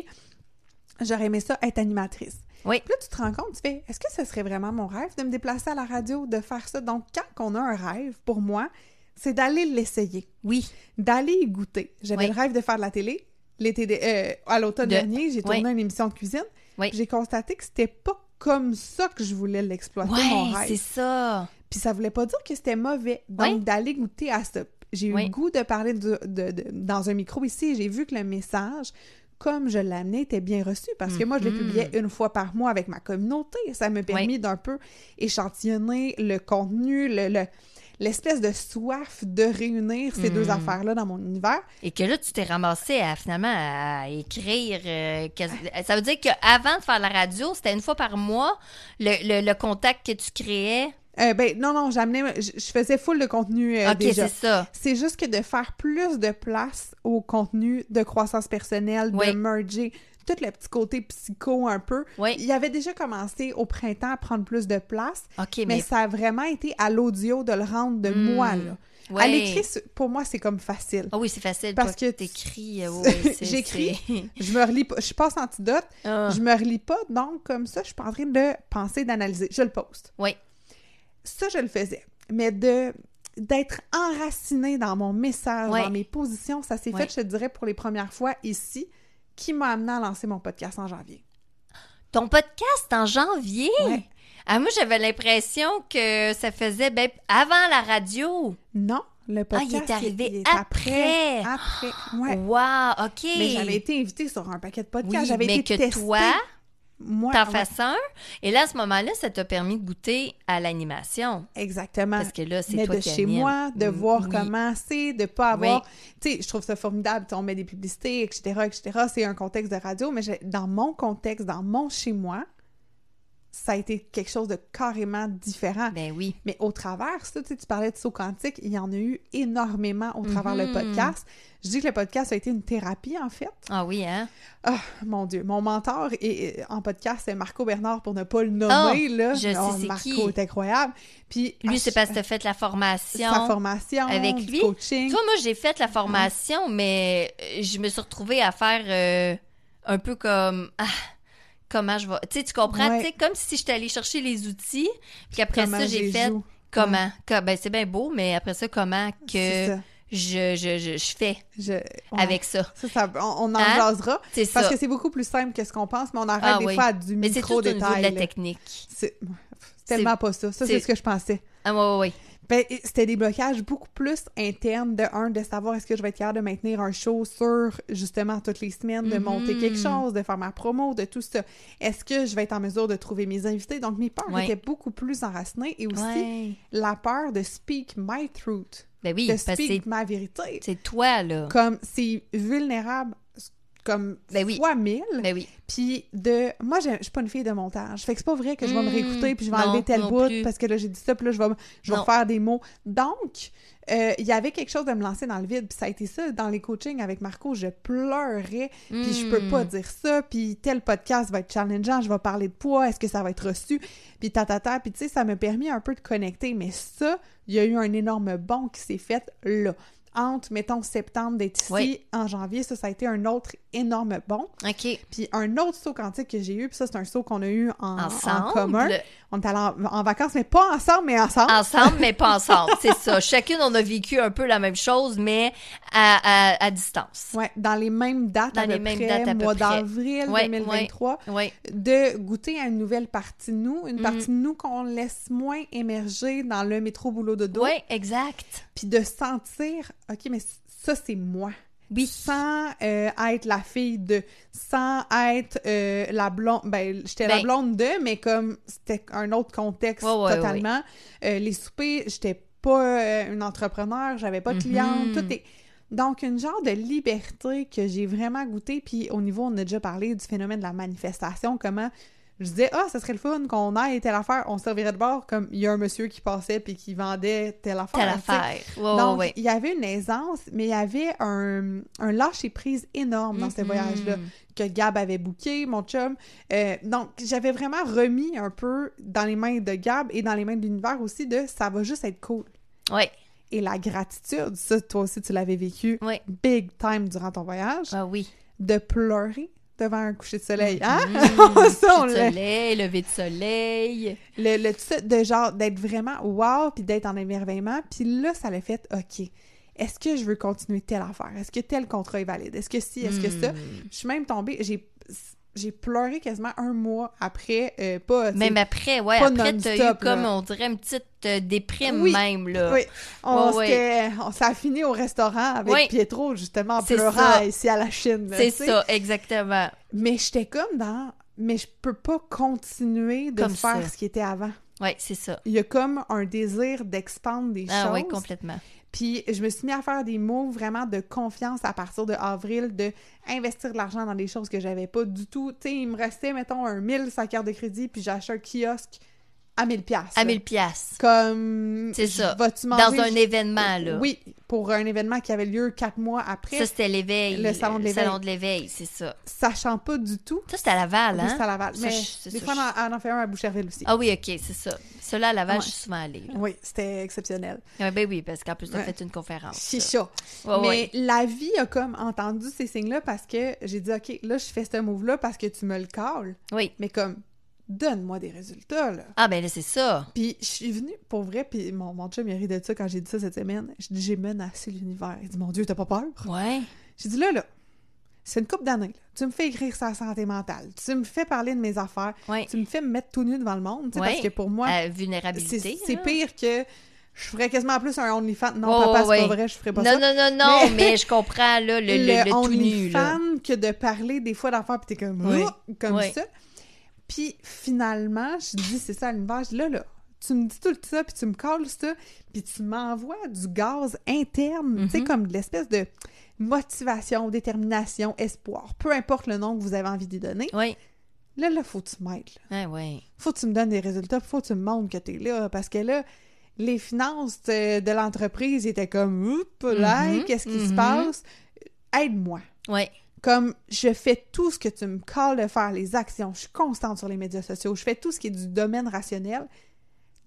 j'aurais aimé ça être animatrice. Oui. Puis là, tu te rends compte, tu fais, est-ce que ce serait vraiment mon rêve de me déplacer à la radio, de faire ça? Donc, quand on a un rêve, pour moi, c'est d'aller l'essayer, Oui. d'aller y goûter. J'avais Oui. le rêve de faire de la télé. L'été de- euh, à l'automne De- dernier, j'ai tourné Oui. une émission de cuisine. Oui. J'ai constaté que c'était pas comme ça que je voulais l'exploiter, mon rêve. c'est ça. Puis ça voulait pas dire que c'était mauvais. Donc, d'aller goûter à ça. J'ai eu le goût de parler de- de- de- dans un micro ici j'ai vu que le message, comme je l'amenais, était bien reçu parce que moi, je le Mhm. publiais une fois par mois avec ma communauté. Ça m'a permis d'un peu échantillonner le contenu, le- le- l'espèce de soif de réunir ces deux Mhm. affaires-là dans mon univers. Et que là, tu t'es ramassé à finalement à écrire. euh, Ça veut dire qu'avant de faire la radio, c'était une fois par mois le, le- le contact que tu créais. Euh, ben non, non, j'amenais, je, je faisais full de contenu euh, déjà. c'est ça. C'est juste que de faire plus de place au contenu de croissance personnelle, de Oui. merger tout le petit côté psycho un peu. Oui. Il avait déjà commencé au printemps à prendre plus de place, Ok, mais, mais. ça a vraiment été à l'audio de le rendre de Hmm. moi. Là. ouais. À l'écrit, pour moi, c'est comme facile. Ah oui, c'est facile. Parce toi, que t'écris. euh, ouais, c'est- J'écris. Je me relis pas. Je passe antidote, Ah. je me relis pas, donc comme ça, je suis pas en train de penser, d'analyser. Je le poste. Oui. Ça, je le faisais. Mais de d'être enraciné dans mon message, Ouais. dans mes positions, ça s'est Ouais. fait, je te dirais, pour les premières fois ici, qui m'a amené à lancer mon podcast en janvier. Ton podcast en janvier? Ouais. Ah, moi, j'avais l'impression que ça faisait ben, avant la radio. Non, le Ah, podcast il est arrivé il est après. Après, ouais. Wow, OK. Mais j'avais été invitée sur un paquet de podcasts, Oui, j'avais mais été que testée. toi, t'en ouais, fasses un. Et là, à ce moment-là, ça t'a permis de goûter à l'animation. Exactement. Parce que là, c'est mais toi de qui chez moi, de Mm, voir oui. comment c'est, de pas avoir... Oui. Tu sais, je trouve ça formidable, on met des publicités, etc., etc., c'est un contexte de radio, mais dans mon contexte, dans mon chez-moi, ça a été quelque chose de carrément différent. Ben oui. Mais au travers, ça, tu sais, tu parlais de saut quantique, il y en a eu énormément au travers le Mhm. podcast. Je dis que le podcast a été une thérapie, en fait. Ah oui, hein? Ah, mon Dieu. Mon mentor est- en podcast, c'est Marco Bernard, pour ne pas le nommer, là. Oh, je sais Oh, c'est Marco qui? est incroyable. Puis, Lui, à c'est parce que t'as fait la formation. sa formation, avec lui. coaching. Tu vois, moi, j'ai fait la formation, mais euh, je me suis retrouvée à faire euh, un peu comme... Ah, comment je vais... Tu sais, tu comprends? Ouais. Tu sais, comme si j'étais allée chercher les outils, puis après Comment ça, j'ai fait... joue. Comment? Ben, c'est bien beau, mais après ça, comment que je, je, je, je fais Je- ouais. avec ça? Ça, ça- on, on en Hein? jasera. Parce ça. que c'est beaucoup plus simple que ce qu'on pense, mais on arrête Ah des oui. fois à du Mais c'est tout au niveau de micro-détail. la technique. C'est tellement pas ça. Ça, c'est ce que je pensais. Ah, ouais, ouais, ouais. Ben, c'était des blocages beaucoup plus internes de un, de savoir est-ce que je vais être capable de maintenir un show sur, justement, toutes les semaines, de monter quelque chose, de faire ma promo, de tout ça. Est-ce que je vais être en mesure de trouver mes invités? Donc, mes peurs Ouais. étaient beaucoup plus enracinées et aussi Ouais. la peur de speak my truth, Ben oui, de speak ma vérité. c'est toi, là. Comme c'est vulnérable comme Ben oui. fois mille. Ben oui. Puis de... Moi, j'ai- je suis pas une fille de montage. Fait que c'est pas vrai que je vais me Mm, réécouter puis je vais non, enlever tel bout plus. parce que là, j'ai dit ça puis là, je vais, je vais Non. refaire des mots. Donc, euh, il y avait quelque chose de me lancer dans le vide. Puis ça a été ça, dans les coachings avec Marco, je pleurais. Puis je peux pas Mm. dire ça. Puis tel podcast va être challengeant, je vais parler de poids, est-ce que ça va être reçu? Puis tatata. Puis tu sais, ça m'a permis un peu de connecter. Mais ça, il y a eu un énorme bond qui s'est fait là. Entre, mettons, septembre d'être ici, Oui. en janvier, ça, ça a été un autre énorme bond. OK. Puis un autre saut quantique que j'ai eu, puis ça, c'est un saut qu'on a eu en, commun. On est allé en, en vacances, mais pas ensemble, mais ensemble. Ensemble, mais pas ensemble. C'est ça. Chacune, on a vécu un peu la même chose, mais à, à, à distance. Ouais, dans les mêmes dates Dans à les peu mêmes près, dates à peu mois d'avril Ouais, 2023, Oui. de goûter à une nouvelle partie de nous, une Mhm. partie de nous qu'on laisse moins émerger dans le métro boulot de dos, Oui, exact. puis de sentir, ok, mais ça c'est moi. Oui. Sans euh, être la fille de, sans être euh, la blonde, ben j'étais la Ben- blonde de, mais comme c'était un autre contexte Ouais, ouais, totalement. Euh, les soupers, j'étais pas euh, une entrepreneur, j'avais pas de cliente, Mhm. tout est... Donc, une genre de liberté que j'ai vraiment goûté, puis au niveau, on a déjà parlé du phénomène de la manifestation, comment je disais, ah, ça serait le fun qu'on aille telle affaire, on servirait de bord, comme il y a un monsieur qui passait puis qui vendait telle affaire. Telle affaire. Ouais, Donc, ouais, ouais. il y avait une aisance, mais il y avait un, un lâcher-prise énorme dans ce Mhm. voyage-là que Gab avait booké, mon chum. Euh, donc, j'avais vraiment remis un peu dans les mains de Gab et dans les mains de l'univers aussi de ça va juste être cool. Oui. Et la gratitude, ça, toi aussi, tu l'avais vécu Oui. big time durant ton voyage, Ah oui. de pleurer devant un coucher de soleil. Hein? Mhm. ça, on Coucher de soleil, lever de soleil. Le, le tout de genre, d'être vraiment wow, puis d'être en émerveillement. Puis là, ça l'a fait, OK, est-ce que je veux continuer telle affaire? Est-ce que tel contrat est valide? Est-ce que si? Est-ce que ça? Hmm. Je suis même tombée, j'ai, j'ai pleuré quasiment un mois après, euh, pas... Même après, ouais, après, t'as eu comme, on dirait, une petite euh, déprime Oui. même, là. Oui, on, Ouais, ouais. on- a fini au restaurant avec Oui. Pietro, justement, en pleurant ça. ici à la Chine. C'est ça, exactement. Mais j'étais comme dans... Mais je peux pas continuer de Comme faire ça. ce qui était avant. Ouais, c'est ça. Il y a comme un désir d'expandre des Ah choses. oui, complètement. Puis je me suis mis à faire des mots vraiment de confiance à partir de avril, de investir de l'argent dans des choses que j'avais pas du tout. Tu sais, il me restait, mettons, un 1000 sa carte de crédit, puis j'ai acheté un kiosque à 1000 pièces. À 1000 piastres. Comme... C'est ça. Vas-tu Dans manger? un événement, là. Oui, pour un événement qui avait lieu quatre mois après, Ça, c'était l'éveil. Le salon de l'éveil. salon de l'éveil, c'est ça. sachant pas du tout. Ça, c'était à Laval, Oui, hein? c'est à Laval. Ça, Mais je- des ça, fois, je- on en, fait un à Boucherville aussi. Ah oui, OK, c'est ça. Cela à Laval, Ouais. je suis souvent allée. là. Oui, c'était exceptionnel. Ah ben oui, parce qu'en plus, t'as Ouais. fait une conférence. C'est là. Ouais, Mais ouais. la vie a comme entendu ces signes-là parce que j'ai dit, OK, là, je fais ce move-là parce que tu me le calls. Oui. Mais comme, donne-moi des résultats, là. Ah ben là, c'est ça. Puis je suis venue, pour vrai, puis mon, mon chum, il ri de ça quand j'ai dit ça cette semaine. Je dis, j'ai menacé l'univers. Il dit, mon Dieu, t'as pas peur? Ouais. J'ai dit, là, là, c'est une coupe d'années. Tu me fais écrire sa santé mentale. Tu me fais parler de mes affaires. Ouais. Tu me fais me mettre tout nu devant le monde. Ouais. Parce que pour moi, Euh, c'est vulnérabilité. c'est pire que je ferais quasiment plus un OnlyFans. Non, papa, c'est ouais, pas vrai, je ferais pas Non, ça. non, non, non, Mais- mais, je comprends, là, le, le, le, tout nu, là. OnlyFans que de parler des fois d'affaires puis t'es comme. Ah! comme ça. Puis finalement, je dis c'est ça l'univers, là là, tu me dis tout ça puis tu me calls ça puis tu m'envoies du gaz interne, tu sais Mhm. comme de l'espèce de motivation, détermination, espoir, peu importe le nom que vous avez envie d'y donner. Oui. Là là, faut que tu m'aides. Ah ouais. Faut que tu me donnes des résultats, faut que tu me montres que t'es là parce que là les finances de, l'entreprise étaient comme oups là, Mhm, qu'est-ce qui se mhm. passe? Aide-moi. Ouais. Comme je fais tout ce que tu me calls de faire, les actions, je suis constante sur les médias sociaux, je fais tout ce qui est du domaine rationnel.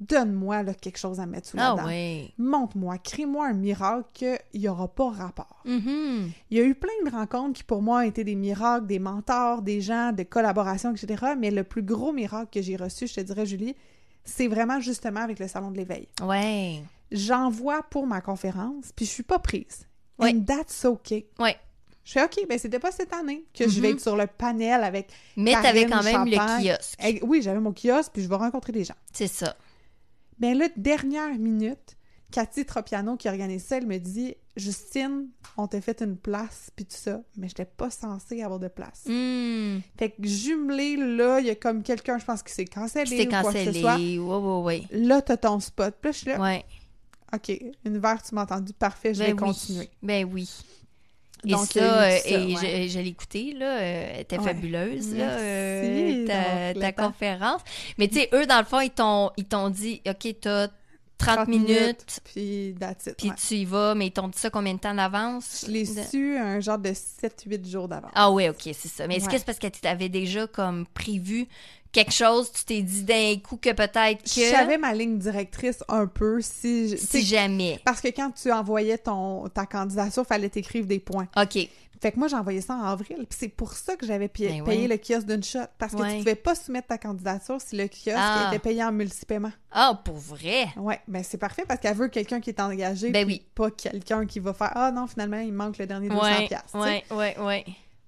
Donne-moi quelque chose à mettre sous la Ah dent. ouais. Montre-moi, crée-moi un miracle qu'il n'y aura pas rapport. Mhm. Il y a eu plein de rencontres qui pour moi ont été des miracles, des mentors, des gens, de collaborations, etc. Mais le plus gros miracle que j'ai reçu, je te dirais, Julie, c'est vraiment justement avec le Salon de l'éveil. Ouais. J'envoie pour ma conférence, puis je suis pas prise. Oui. And that's okay. Ouais. Je fais OK, ben c'était pas cette année que je vais Mhm. être sur le panel avec. Mais t'avais quand même Champagne. le kiosque. Oui, j'avais mon kiosque, puis je vais rencontrer des gens. C'est ça. Ben là, dernière minute, Cathy Tropiano qui organise ça, elle me dit Justine, on t'a fait une place, puis tout ça, mais j'étais pas censée avoir de place. Hmm. Fait que jumelé, là, il y a comme quelqu'un, je pense, qui s'est cancellé C'était ou quoi que ce soit. cancellé. Ouais, ouais, ouais. Là, t'as ton spot. Puis là, je suis là, Ouais. OK, univers, tu m'as entendu, parfait, je Ben vais oui. continuer. Ben oui. Et Donc, ça, euh, ça, et ouais. je, je l'ai écouté, là, euh, était Ouais. fabuleuse, là, euh, ta, Donc, ta conférence. Mais tu sais, eux, dans le fond, ils t'ont, ils t'ont dit, OK, t'as 30, minutes, puis that's it, puis ouais. tu y vas, mais ils t'ont dit ça combien de temps d'avance? Je l'ai De- su un genre de 7-8 jours d'avance. Ah oui, OK, c'est ça. Mais est-ce que c'est parce que tu avais déjà comme prévu quelque chose, tu t'es dit d'un coup que peut-être que... Je savais ma ligne directrice un peu si... je- Si jamais. Parce que quand tu envoyais ton, ta candidature, fallait t'écrire des points. OK. Fait que moi, j'ai envoyé ça en avril. Puis c'est pour ça que j'avais Ben payé ouais. le kiosque d'une shot. Parce que Ouais. tu pouvais pas soumettre ta candidature si le kiosque Ah. était payé en multipaiement. Ah, pour vrai? Ouais, ben c'est parfait parce qu'elle veut quelqu'un qui est engagé. Ben oui. Pas quelqu'un qui va faire Ah non, finalement, il manque le dernier 200$. Ouais, piastres, tu sais. ouais, ouais, ouais.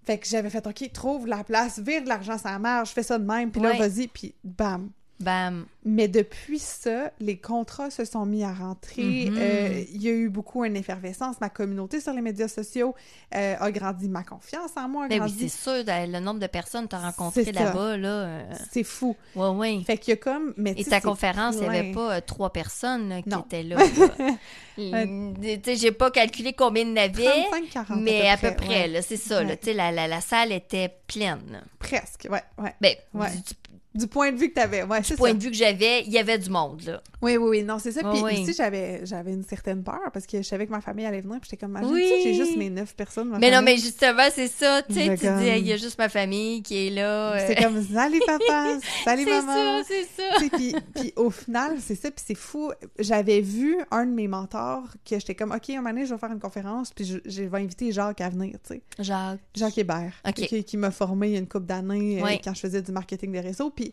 Fait que j'avais fait OK, trouve la place, vire de l'argent, ça marche, fais ça de même. Puis Ouais. là, vas-y, puis bam. Bam. Mais depuis ça, les contrats se sont mis à rentrer. Mhm. Euh, Il y a eu beaucoup une effervescence. Ma communauté sur les médias sociaux euh, a grandi. Ma confiance en moi a Ben oui, grandi. c'est sûr, le nombre de personnes que tu as rencontrées là-bas, là. euh, c'est fou. Ouais, ouais. Fait qu'il y a comme. Mais Et ta conférence, il n'y avait pas trois personnes là, qui Non. étaient là. sais, j'ai pas calculé combien il y en avait, 35-40 mais à peu près, ouais. c'est ça. Ouais. La, la, la salle était pleine. Presque, ouais, ouais. Ben, Ouais. Du Du point de vue que t'avais, ouais, c'est point ça. de vue que j'avais, il y avait du monde, là. Oui, oui, oui, non, c'est ça. Puis ouais. aussi, j'avais, j'avais une certaine peur parce que je savais que ma famille allait venir. Puis j'étais comme, Oui. tu j'ai juste mes neuf personnes. ma Mais non, mais justement, c'est ça. Tu sais, tu dis, comme- il y a juste ma famille qui est là. euh, C'est comme, salut papa, salut C'est maman. ça, c'est ça. Tu sais, puis, puis au final, c'est ça, puis c'est fou. J'avais vu un de mes mentors que j'étais comme, OK, un moment donné, je vais faire une conférence, puis je, je vais inviter Jacques à venir, tu sais. Jacques. Jacques Hébert, OK. qui, qui m'a formé il y a une couple d'années euh, quand je faisais du marketing de réseau. Puis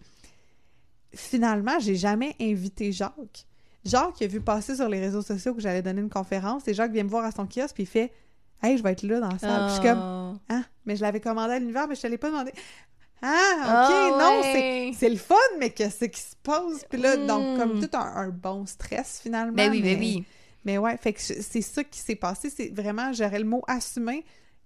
finalement, j'ai jamais invité Jacques. Jacques il a vu passer sur les réseaux sociaux que j'allais donner une conférence et Jacques vient me voir à son kiosque puis il fait Hey, je vais être là dans la salle. Puis je suis comme Oh. Ah, mais je l'avais commandé à l'univers, mais je te l'ai pas demandé. Ah, Ah, ok, non, c'est ouais. c'est le fun, mais qu'est-ce qui se passe? Puis là, donc, Mm. comme tout un, un bon stress finalement. Ben oui, mais, ben oui. Mais ouais, fait que c'est ça qui s'est passé. C'est vraiment, j'aurais le mot assumer,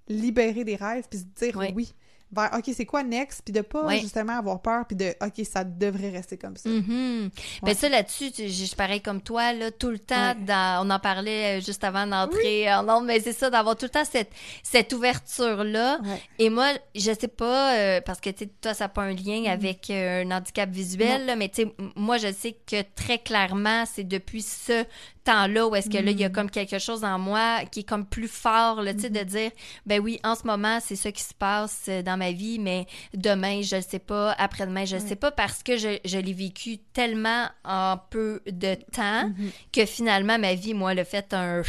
libérer des rêves, puis se dire oui. Vers, OK, c'est quoi next? Puis de pas Ouais. justement avoir peur, puis de, OK, ça devrait rester comme ça. Ouais. ça là-dessus, je suis pareil comme toi là, tout le temps. Ouais. Dans, on en parlait euh, juste avant d'entrer en ondes, mais c'est ça d'avoir tout le temps cette cette ouverture là. Ouais. Et moi, je sais pas euh, parce que tu sais, toi ça n'a pas un lien Mm. avec euh, un handicap visuel, là, mais tu sais, moi je sais que très clairement c'est depuis ce temps-là où est-ce que là il y a Mm. comme quelque chose en moi qui est comme plus fort, là, tu sais, de Mm-hmm. dire ben oui, en ce moment c'est ça qui se passe euh, dans ma vie, mais demain je le sais pas, après-demain je le sais pas parce que je, je l'ai vécu tellement en peu de temps Mhm. que finalement ma vie moi le fait un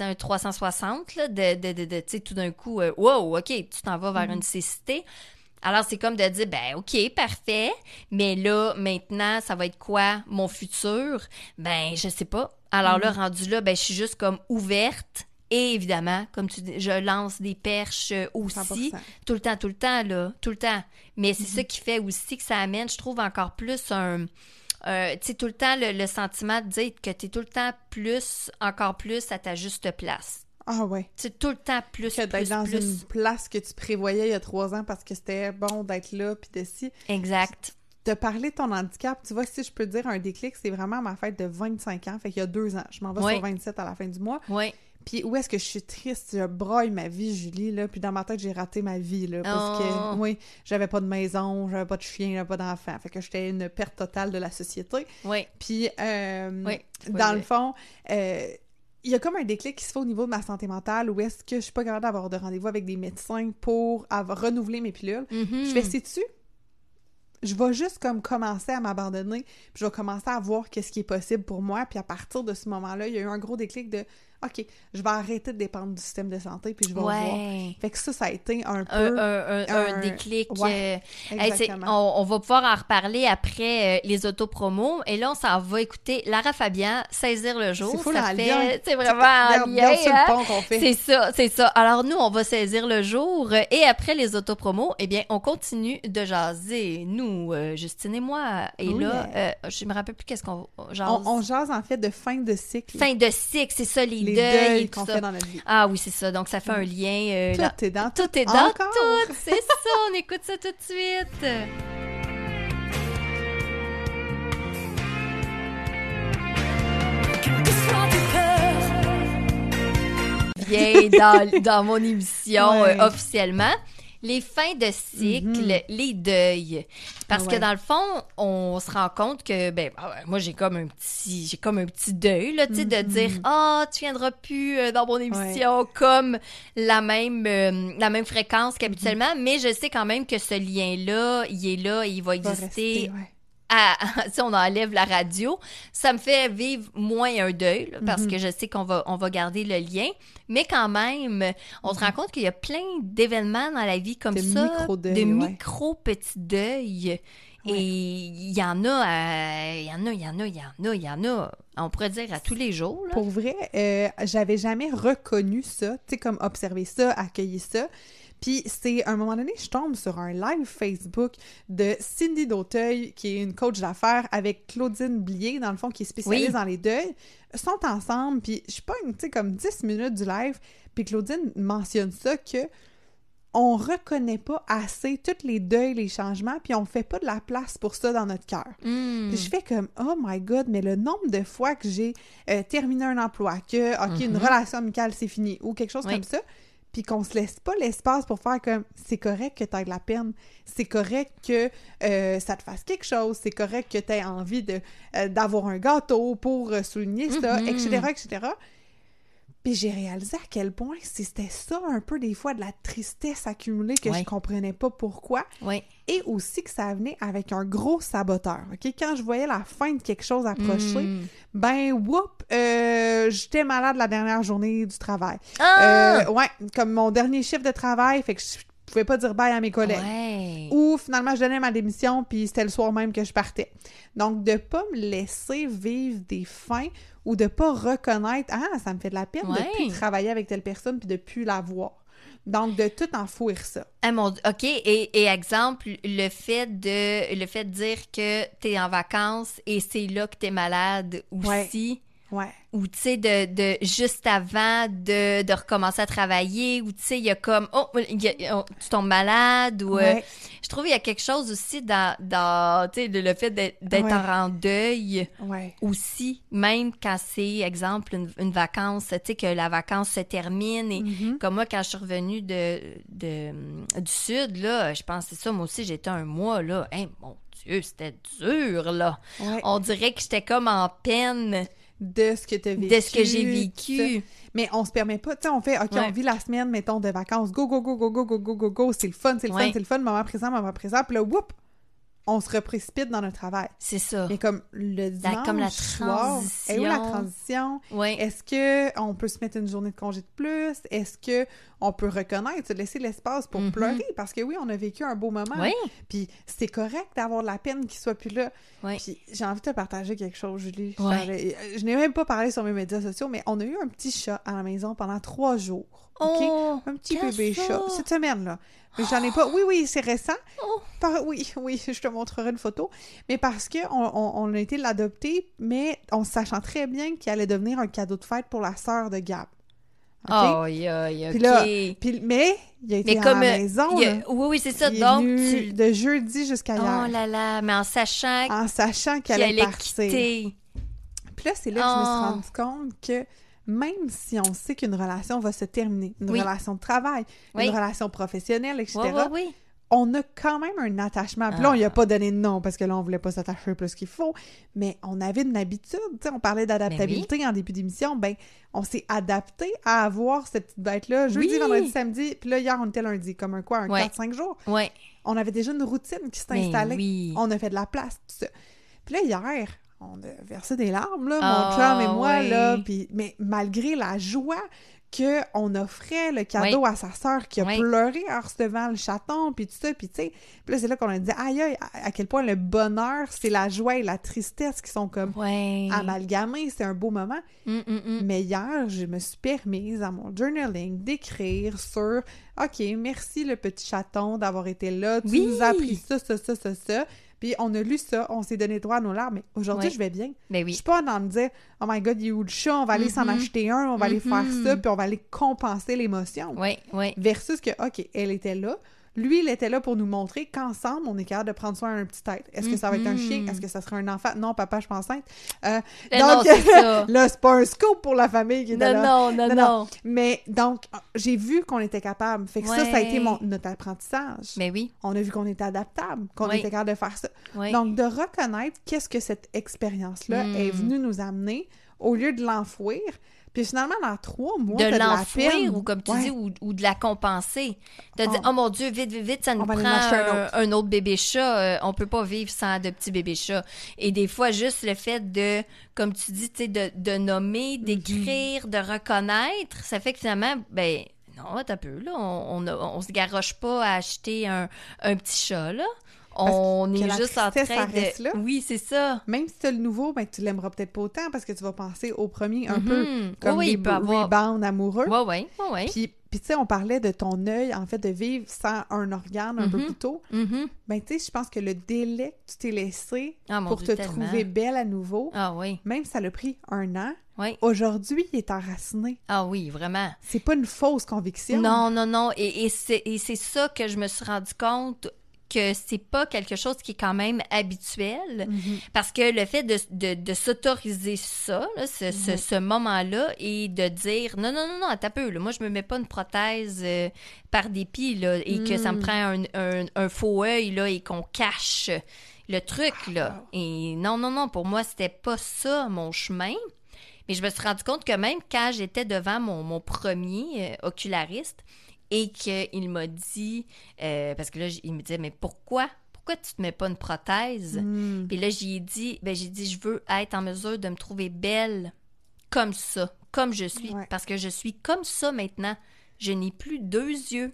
un 360 là, de de de, de tu sais tout d'un coup euh, wow ok tu t'en vas vers une cécité alors c'est comme de dire ben ok parfait mais là maintenant ça va être quoi mon futur? Ben je sais pas alors là rendu là ben je suis juste comme ouverte et évidemment comme tu dis je lance des perches euh, aussi 100%. tout le temps, tout le temps, là, tout le temps. Mais c'est ça qui fait aussi que ça amène, je trouve, encore plus un... euh, tu sais, tout le temps, le, le sentiment de dire que tu es tout le temps plus, encore plus à ta juste place. Ah ouais. Sais, tout le temps plus, Que d'être dans plus. une place que tu prévoyais il y a trois ans parce que c'était bon d'être là, puis de si. Exact. De parler de ton handicap, tu vois, si je peux dire un déclic, c'est vraiment ma fête de 25 ans, fait qu'il y a deux ans. Je m'en vais Ouais. sur 27 à la fin du mois. Oui. Puis où est-ce que je suis triste, je broille ma vie, Julie, là, puis dans ma tête, j'ai raté ma vie, là, parce Oh. que, oui, j'avais pas de maison, j'avais pas de chien, j'avais pas d'enfant, fait que j'étais une perte totale de la société. Oui. Puis, euh, Oui. dans le fond, euh, il y a comme un déclic qui se fait au niveau de ma santé mentale, où est-ce que je suis pas capable d'avoir de rendez-vous avec des médecins pour avoir, renouveler mes pilules. Mhm. Je fais, sais-tu, je vais juste comme commencer à m'abandonner, puis je vais commencer à voir qu'est-ce qui est possible pour moi, puis à partir de ce moment-là, il y a eu un gros déclic de OK, je vais arrêter de dépendre du système de santé, puis je vais voir. Ouais. Fait que ça, ça a été un peu. un, un, un un- déclic. ouais, euh, Hey, on, on va pouvoir en reparler après euh, les autopromos. Et là, on s'en va écouter Lara Fabian, Saisir le jour. C'est c'est vraiment en lien. hein? le pont qu'on fait. C'est ça, c'est ça. Alors nous, on va saisir le jour et après les autopromos, eh bien, on continue de jaser. Nous, euh, Justine et moi. Et là, euh, je me rappelle plus qu'est-ce qu'on jase. on, on jase en fait de fin de cycle. Fin de cycle, c'est ça, les, les deuils, deuils et tout qu'on ça. fait dans notre vie. Ah oui, c'est ça. Donc ça fait un lien. euh, là- Tout est dans Tout est dans Encore? tout. C'est ça. On écoute ça tout de suite. bien dans, dans mon émission Ouais. euh, officiellement. Les fins de cycle, Mhm. les deuils. Parce Ah que dans le fond, on se rend compte que, ben, ah moi, j'ai comme un petit, j'ai comme un petit deuil, là, tu sais, de Mhm. dire, ah, tu viendras plus euh, dans mon émission comme la même, euh, la même fréquence qu'habituellement, mais je sais quand même que ce lien-là, il est là, il va Va exister rester, ouais. À, si on enlève la radio, ça me fait vivre moins un deuil, là, parce Mhm. que je sais qu'on va, on va garder le lien. Mais quand même, on se rend compte qu'il y a plein d'événements dans la vie comme De ça, micro-deuils, de ouais. micro-petits deuils. Ouais. Et il y en a, euh, il y en a, il y en a, il y en a, il y en a, on pourrait dire à tous les jours. Là. Pour vrai, euh, j'avais jamais reconnu ça, tu sais, comme observer ça, accueillir ça. Puis c'est à un moment donné, je tombe sur un live Facebook de Cindy Dauteuil, qui est une coach d'affaires, avec Claudine Blier, dans le fond, qui est spécialiste Oui. dans les deuils. Ils sont ensemble, puis je pas, tu sais, comme 10 minutes du live, puis Claudine mentionne ça, que on reconnaît pas assez tous les deuils, les changements, puis on fait pas de la place pour ça dans notre cœur. Hmm. Puis je fais comme oh my god, mais le nombre de fois que j'ai euh, terminé un emploi, que ok une Mhm. relation amicale c'est fini ou quelque chose Oui. comme ça, puis qu'on se laisse pas l'espace pour faire comme c'est correct que tu de la peine, c'est correct que euh, ça te fasse quelque chose, c'est correct que tu aies envie de euh, d'avoir un gâteau pour euh, souligner ça, etc., etc. Puis j'ai réalisé à quel point c'était ça un peu des fois de la tristesse accumulée que je comprenais pas pourquoi Oui. et aussi que ça venait avec un gros saboteur. OK? Quand je voyais la fin de quelque chose approcher, Hmm. ben, whoop, euh, j'étais malade la dernière journée du travail. Ah! Euh, ouais, comme mon dernier chiffre de travail, fait que je pouvais pas dire bye à mes collègues. ouais. Ou finalement, je donnais ma démission, puis c'était le soir même que je partais. Donc, de pas me laisser vivre des fins ou de pas reconnaître, ah, ça me fait de la peine Ouais. de plus travailler avec telle personne, puis de plus la voir. Donc, de tout enfouir ça. Ah, mon. OK. Et, et exemple, le fait de le fait de dire que t'es en vacances et c'est là que t'es malade aussi. Ouais. Ou, tu sais, de, de juste avant de, de recommencer à travailler, ou, tu sais, il y a comme, oh, il y a- oh, tu tombes malade, ou, euh, je trouve qu'il y a quelque chose aussi dans, dans tu sais, le, le fait d'être Ouais. en deuil Ouais. aussi, même quand c'est, exemple, une, une vacance, tu sais, que la vacance se termine et, Mhm. comme moi, quand je suis revenue de, de, du Sud, là, je pensais ça, moi aussi, j'étais un mois, là. Hein, mon Dieu, c'était dur, là. On dirait que j'étais comme en peine de ce que tu as vécu. de ce que j'ai vécu. Mais on se permet pas, tu sais, on fait, OK, Ouais. on vit la semaine, mettons, de vacances, go, go, go, go, go, go, go, go, go, c'est le fun, c'est le fun, c'est le fun, moment présent, moment présent, puis là, whoop, on se reprécipite dans notre travail. C'est ça. Mais comme le dimanche comme la soir, est où la transition. Oui. Est-ce que on peut se mettre une journée de congé de plus? Est-ce que on peut reconnaître, se laisser l'espace pour Mhm. pleurer? Parce que oui, on a vécu un beau moment. Oui. Puis c'est correct d'avoir de la peine qu'il soit plus là. Oui. Puis j'ai envie de te partager quelque chose, Julie. Ouais. J'avais- Je n'ai même pas parlé sur mes médias sociaux, mais on a eu un petit chat à la maison pendant trois jours. OK? Oh, Un petit bébé ça? chat. Cette semaine-là. J'en ai pas. Oui, oui, c'est récent. Oh. Par- Oui, oui, je te montrerai une photo. Mais parce que on, a été l'adopter, mais en sachant très bien qu'il allait devenir un cadeau de fête pour la sœur de Gab. OK? Aïe, aïe, Puis là. Puis, mais il a été Mais à comme. la euh, maison. a-. Oui, oui, c'est ça. Il Donc, tu. de jeudi jusqu'à Oh hier. là là, mais en sachant En sachant qu'il qu'elle allait allait partir. quitter. Puis là, c'est là que je me suis Oh. rendu compte que même si on sait qu'une relation va se terminer, une Oui. relation de travail, Oui. une relation professionnelle, etc., Oui, on a quand même un attachement. Puis là, on Ah. lui a pas donné de nom parce que là, on voulait pas s'attacher plus qu'il faut. Mais on avait une habitude. On parlait d'adaptabilité en début d'émission. Ben, on s'est adapté à avoir cette petite bête-là jeudi, Oui. vendredi, samedi. Puis là, hier, on était lundi. Comme un quoi, un Ouais. 4-5 jours. On avait déjà une routine qui s'est Mais installée. oui. On a fait de la place, tout ça. Puis là, hier, on a versé des larmes, là, Ah, mon chum et moi, oui. là. Mais malgré la joie qu'on offrait le cadeau à sa sœur qui a Oui. pleuré en recevant le chaton, puis tout ça, puis tu sais. Puis là, c'est là qu'on a dit, aïe, aïe, à, quel point le bonheur, c'est la joie et la tristesse qui sont comme amalgamés. C'est un beau moment. Hum, hum, hum. Mais hier, je me suis permise à mon journaling d'écrire sur OK, merci le petit chaton d'avoir été là. Tu nous as appris ça, ça, ça, ça, ça. Puis on a lu ça, on s'est donné droit à nos larmes. Mais aujourd'hui, Ouais. je vais bien. Ben Je oui. suis pas dans me dire Oh my god, il est où le chat? On va aller s'en Mhm. acheter un, on va aller faire Mhm. ça, puis on va aller compenser l'émotion. Oui, oui. Versus que, OK, elle était là. Lui, il était là pour nous montrer qu'ensemble, on est capable de prendre soin d'un petit être. Est-ce que ça va être un chien? Mhm. Est-ce que ça sera un enfant? Non, papa, je suis pas enceinte. Euh, Eh non, là, c'est pas un scoop pour la famille qui était Non, là. non, non, Non, non. Mais donc, j'ai vu qu'on était capable. Fait que ça, ça a été mon, notre apprentissage. Mais oui, On a vu qu'on était adaptable, qu'on Oui. était capable de faire ça. oui. Donc, de reconnaître qu'est-ce que cette expérience-là Mm. est venue nous amener au lieu de l'enfouir. Puis finalement, dans trois mois, de l'enfouir ou comme tu Ouais. dis ou, ou de la compenser de Oh. dire oh mon dieu vite vite vite ça nous prend un autre. un autre bébé chat euh, on peut pas vivre sans de petits bébés chats et des fois juste le fait de comme tu dis de, de nommer d'écrire de reconnaître ça fait que finalement ben non t'as peu là on, on, on se garoche pas à acheter un, un petit chat là on est juste en train de là. oui c'est ça Même si t'as le nouveau, ben, tu l'aimeras peut-être pas autant parce que tu vas penser au premier un Mhm. peu comme oui, avoir rebounds amoureux. ouais ouais ouais ouais Puis, puis tu sais, on parlait de ton œil, en fait, de vivre sans un organe un peu Mhm. plus tôt. Mhm. Ben, tu sais, je pense que le délai que tu t'es laissé Ah, pour Dieu, te tellement. trouver belle à nouveau, ah oui même si ça l'a pris un an, oui aujourd'hui, il est enraciné. ah oui vraiment C'est pas une fausse conviction. Non, non, non. Et, et c'est ça que je me suis rendu compte que c'est pas quelque chose qui est quand même habituel. Mhm. Parce que le fait de, de, de s'autoriser ça, là, ce, ce, Mhm. ce moment-là, et de dire non, non, non, non, un peu, là, moi je me mets pas une prothèse euh, par dépit, là, et que ça me Mm. prend un, un, un faux œil, là, et qu'on cache le truc, là. Et non, non, non, pour moi, c'était pas ça mon chemin. Mais je me suis rendu compte que même quand j'étais devant mon, mon premier euh, oculariste et qu'il m'a dit, euh, parce que là, il me disait, mais pourquoi? Pourquoi tu te mets pas une prothèse? Mm. Puis là, j'y ai dit, ben, j'ai dit, je veux être en mesure de me trouver belle comme ça, comme je suis. Ouais. Parce que je suis comme ça maintenant. Je n'ai plus deux yeux.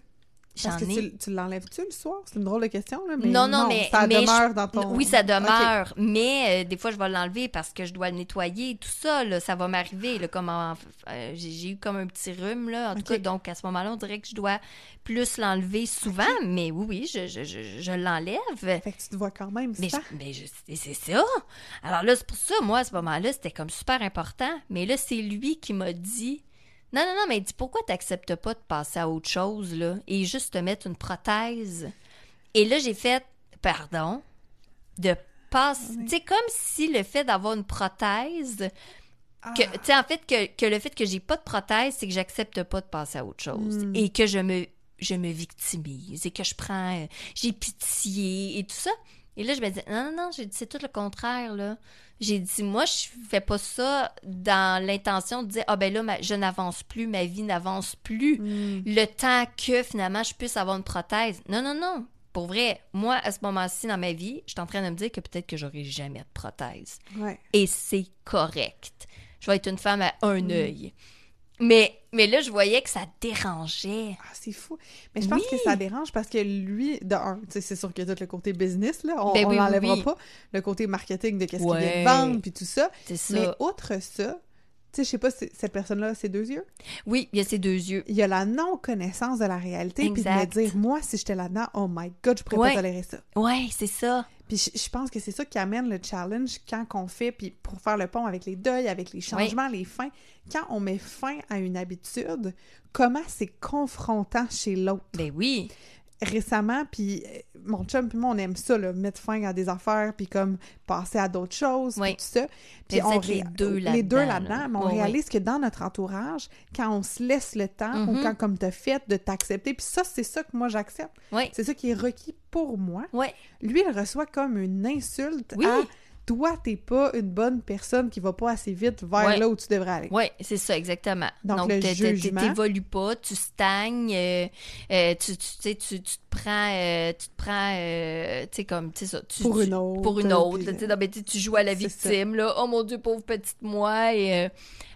J'en ai tu, tu l'enlèves-tu le soir? C'est une drôle de question, là. Mais non, non, mais, ça mais demeure je- dans ton... Oui, ça demeure, mais euh, des fois, je vais l'enlever parce que je dois le nettoyer, tout ça, là, ça va m'arriver, là, comme en- euh, j'ai eu comme un petit rhume, là, en tout cas, donc à ce moment-là, on dirait que je dois plus l'enlever souvent, mais oui, oui, je, je, je, je l'enlève. Fait que tu te vois quand même Mais, ça. je- mais c'est ça. Alors là, c'est pour ça, moi, à ce moment-là, c'était comme super important. Mais là, c'est lui qui m'a dit Non, non, non, mais dis pourquoi t'acceptes pas de passer à autre chose, là, et juste te mettre une prothèse? Et là, j'ai fait Pardon, de passer. Tu sais, comme si le fait d'avoir une prothèse. Ah. Que, tu sais, en fait, que, que le fait que j'ai pas de prothèse, c'est que j'accepte pas de passer à autre chose. Mm. Et que je me, je me victimise et que je prends, euh, j'ai pitié et tout ça. Et là, je me dis, non, non, non, j'ai dit, c'est tout le contraire, là. J'ai dit, moi, je fais pas ça dans l'intention de dire, ah ben là, ma- je n'avance plus, ma vie n'avance plus. Mm. Le temps que finalement je puisse avoir une prothèse. Non, non, non. Pour vrai, moi, à ce moment-ci dans ma vie, je suis en train de me dire que peut-être que j'aurai jamais de prothèse Ouais. et c'est correct. Je vais être une femme à un œil. Mais, mais là, je voyais que ça dérangeait. Ah, c'est fou. Mais je pense Oui. que ça dérange parce que lui, de un, c'est sûr a tout le côté business, là. On, Ben oui, oui, l'enlèvera oui. pas. Le côté marketing de qu'est-ce qu'il vient de vendre, puis tout ça. C'est ça. Mais outre ça, tu sais, je sais pas si cette personne-là a ses deux yeux. Oui, il y a ces deux yeux. Il y a la non-connaissance de la réalité, puis de me dire, moi, si j'étais là-dedans, oh my God, je pourrais Ouais. pas tolérer ça. Ouais, c'est ça. Puis je, pense que c'est ça qui amène le challenge quand on fait, puis pour faire le pont avec les deuils, avec les changements, les fins, quand on met fin à une habitude, comment c'est confrontant chez l'autre? Ben oui. Récemment, puis euh, mon chum puis moi, on aime ça, là, mettre fin à des affaires, puis comme passer à d'autres choses, puis tout ça. Puis on les deux Les deux là-dedans, là-dedans, là. mais on Oui, oui. réalise que dans notre entourage, quand on se laisse le temps, ou Mhm. quand comme t'as fait, de t'accepter, puis ça, c'est ça que moi j'accepte. Oui. C'est ça qui est requis pour moi. Lui, il reçoit comme une insulte à toi, t'es pas une bonne personne qui va pas assez vite vers Ouais. là où tu devrais aller. Oui, c'est ça, exactement. Donc, jugement. t'évolues pas, tu stagnes, euh, euh, tu, tu, tu sais, tu, tu te prends, euh, tu te prends, tu sais, comme, tu sais, ça. tu- Pour une autre, Pour une autre, puis- tu non, mais joues à la victime, là. Oh mon Dieu, pauvre petite moi. Et,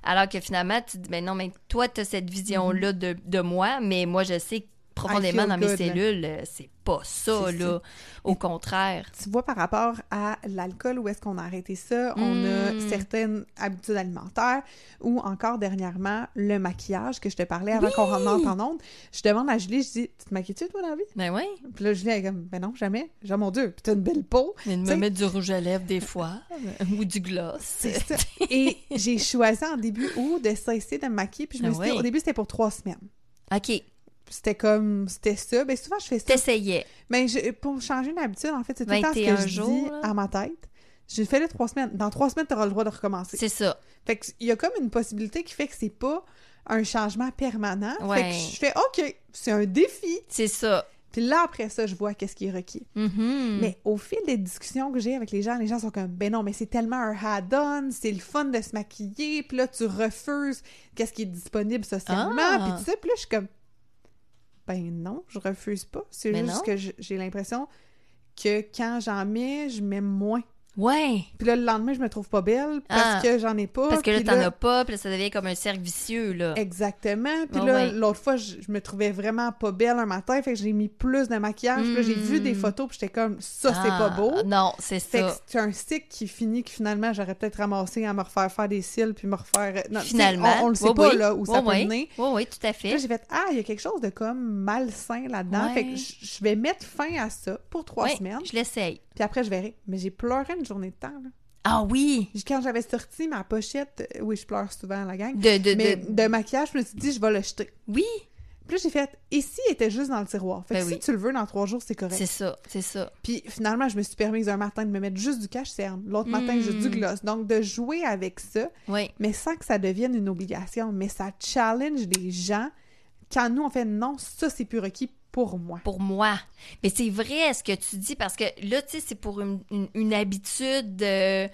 alors que finalement, tu te dis, ben non, mais toi, tu as cette vision-là de, de moi, mais moi, je sais que profondément dans mes good, cellules, euh, c'est pas ça, là. Au contraire. Tu vois, par rapport à l'alcool, où est-ce qu'on a arrêté ça? On a Mm. certaines habitudes alimentaires ou encore dernièrement, le maquillage que je te parlais avant qu'on rentre en onde. Je demande à Julie, je dis, tu te maquilles-tu, toi, dans la vie? Ben oui. Puis là, Julie, elle est comme, ben non, jamais. Oh mon Dieu, puis t'as une belle peau. Mais de me mettre du rouge à lèvres des fois, ou du gloss. Ça. Et j'ai choisi en début août de cesser de me maquiller. Puis je me Ah suis dit, oui. au début, c'était pour trois semaines. OK. C'était comme, c'était ça. Ben souvent, je fais ça. T'essayais. Mais je- pour changer une habitude, en fait, c'est tout le temps ce 21 que je dis là. à ma tête. J'ai fait les trois semaines. Dans trois semaines, tu auras le droit de recommencer. C'est ça. Fait qu'il y a comme une possibilité qui fait que c'est pas un changement permanent. Fait Ouais. que je fais OK, c'est un défi. C'est ça. Puis là, après ça, je vois qu'est-ce qui est requis. Mhm. Mais au fil des discussions que j'ai avec les gens, les gens sont comme ben non, mais c'est tellement un add-on, c'est le fun de se maquiller, puis là tu refuses qu'est-ce qui est disponible socialement, Ah! puis tout ça, puis là je suis comme ben non, je refuse pas, c'est juste non. que j'ai l'impression que quand j'en mets, je mets moins. Ouais. Puis là le lendemain, je me trouve pas belle parce Ah. que j'en ai pas. Parce que là, t'en as pas, puis là, ça devient comme un cercle vicieux, là. Exactement. Puis Ah là, ouais. l'autre fois, je, je me trouvais vraiment pas belle un matin, fait que j'ai mis plus de maquillage. Puis là, j'ai vu des Mm. photos, puis j'étais comme, ça, c'est pas Ah, beau. Non, c'est Fait ça. c'est un cycle qui finit que finalement j'aurais peut-être ramassé à me refaire faire des cils puis me refaire. Non, sais, Finalement. on, on le sait pas oui. là où ça peut oui. mener. Oui, oui, tout à Puis là fait. j'ai fait ah il y a quelque chose de comme malsain là-dedans. Ouais. Fait que je vais mettre fin à ça pour trois semaines. je l'essaye. Puis après je verrai. Mais j'ai pleuré une journée de temps. Là. Ah oui! Quand j'avais sorti ma pochette, euh, oui je pleure souvent la gang. De, de, mais de... de maquillage, je me suis dit je vais le jeter. Oui, Puis là j'ai fait ici il était juste dans le tiroir? Fait que Ben si oui. tu le veux dans trois jours c'est correct. c'est ça, c'est ça. Puis finalement, je me suis permise un matin de me mettre juste du cache-cerne, l'autre matin juste du gloss. Donc de jouer avec ça, Oui, mais sans que ça devienne une obligation, mais ça challenge les gens. Quand nous on fait non, ça c'est plus requis pour moi. pour moi. Mais c'est vrai ce que tu dis parce que là, tu sais, c'est pour une, habitude, euh,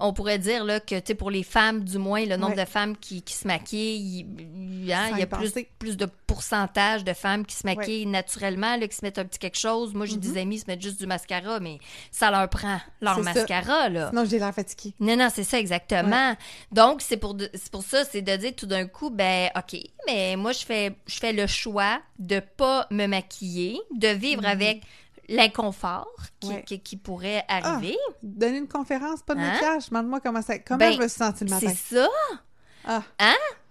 on pourrait dire là, que, tu sais, pour les femmes, du moins, le nombre Ouais. de femmes qui, qui se maquillent, il, il- hein, il y a plus, plus de pourcentage de femmes qui se maquillent naturellement, là, qui se mettent un petit quelque chose. Moi, j'ai Mhm. des amis qui se mettent juste du mascara, mais ça leur prend leur C'est ça. mascara, là. Sinon j'ai l'air fatiguée. Non, non, c'est ça, exactement. Donc, c'est pour, de- pour ça, c'est de dire tout d'un coup, ben, OK, mais moi, je fais, je fais le choix de pas me maquiller, de vivre avec l'inconfort qui. Ouais. qui, qui pourrait arriver. Donner une conférence, pas de Hein? maquillage, demande-moi comment ça comment Ben, je me suis sentie le matin. c'est ça. Ah,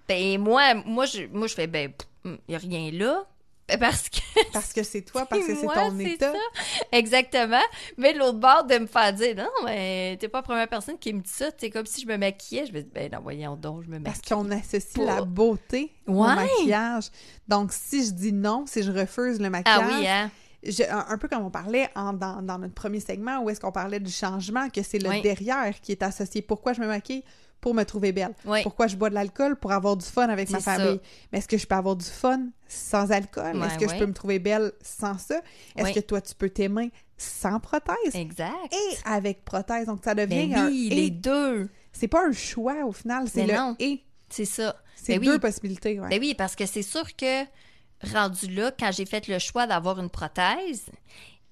Ben, moi, moi, je, moi, je fais, ben, il y a rien là. Ben, Parce que parce que c'est toi, parce que c'est ton état. ça. Exactement. Mais de l'autre bord, de me faire dire, non, mais t'es pas la première personne qui me dit ça. C'est comme si je me maquillais. Je me dis, ben non, voyons donc, je me Parce maquille. qu'on associe la beauté au maquillage. Donc, si je dis non, si je refuse le maquillage, Ah oui, hein? Je- un, peu comme on parlait en- dans, dans notre premier segment où est-ce qu'on parlait du changement, que c'est le Oui. derrière qui est associé. Pourquoi je me maquille? Pour me trouver belle. Oui. Pourquoi je bois de l'alcool? Pour avoir du fun avec ma ça. famille. Mais est-ce que je peux avoir du fun sans alcool? Ouais, est-ce que ouais. je peux me trouver belle sans ça? Est-ce Oui. que toi, tu peux t'aimer sans prothèse? Exact. Et avec prothèse. Donc, ça devient Ben un oui, et. les deux. C'est pas un choix au final, c'est le non. et. C'est ça. C'est Ben deux possibilités. Ouais. Ben oui, parce que c'est sûr que rendu là, quand j'ai fait le choix d'avoir une prothèse,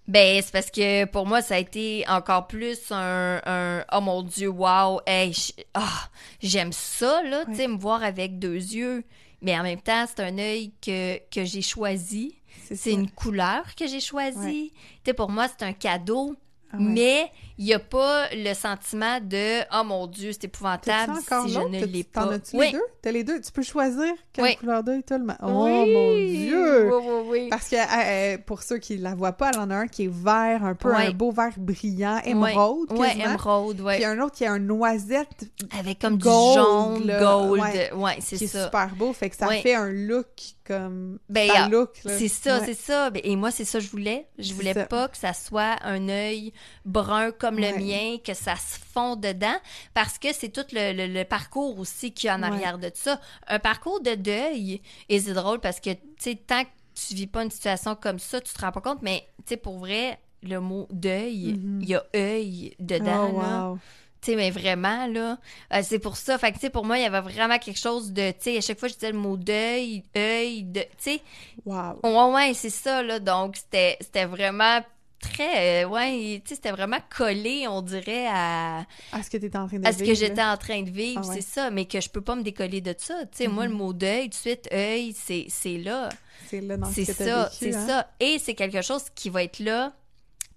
ben c'est parce que pour moi, ça a été encore plus un, un oh mon Dieu, wow, hey, ah, j'aime ça, là, tu sais, me voir avec deux yeux. Mais en même temps, c'est un œil que, que j'ai choisi. C'est une couleur que j'ai choisie. Ouais. Tu sais, pour moi, c'est un cadeau. Ah. Mais il n'y a pas le sentiment de Oh mon Dieu, c'est épouvantable si je ne l'ai T'en pas? as-tu Oui. les deux? T'as les deux? Tu peux choisir quelle Oui. couleur d'œil t'as le ma- Oh Oui. mon Dieu! Oui, oui, oui. Parce que euh, pour ceux qui la voient pas, elle en a un qui est vert, un peu un beau vert brillant, émeraude, quasiment. émeraude, ouais. Puis un autre qui a un noisette Avec comme gold, du jaune, là. gold. Ouais. Ouais, c'est qui est ça. super beau, fait que ça fait un look comme Ben, look. C'est ça, c'est ça. Ben, Et moi, c'est ça que je voulais. Je C'est voulais pas que ça soit un œil brun comme Ouais. le mien, que ça se fond dedans, parce que c'est tout le, le- le parcours aussi qu'il y a en Ouais. arrière de ça. Un parcours de deuil, et c'est drôle parce que, tu sais, tant que tu vis pas une situation comme ça, tu te rends pas compte, mais, tu sais, pour vrai, le mot deuil, il Mhm. y a œil dedans, Oh, là. wow. Tu sais, mais vraiment, là, euh, c'est pour ça. Fait que, tu sais, pour moi, il y avait vraiment quelque chose de, tu sais, à chaque fois, je disais le mot deuil, œil, de, tu sais, Wow. ouais, ouais, c'est ça, là. Donc, c'était, c'était vraiment très, euh, ouais, tu sais, c'était vraiment collé, on dirait, à, À ce que t'es en train de à ce que vivre, j'étais en train de vivre, Ah ouais. c'est ça, mais que je peux pas me décoller de ça. Tu sais, moi, le mot deuil, tout de suite, œil, c'est, là. C'est là dans ce C'est ça, c'est hein. ça. Et c'est quelque chose qui va être là.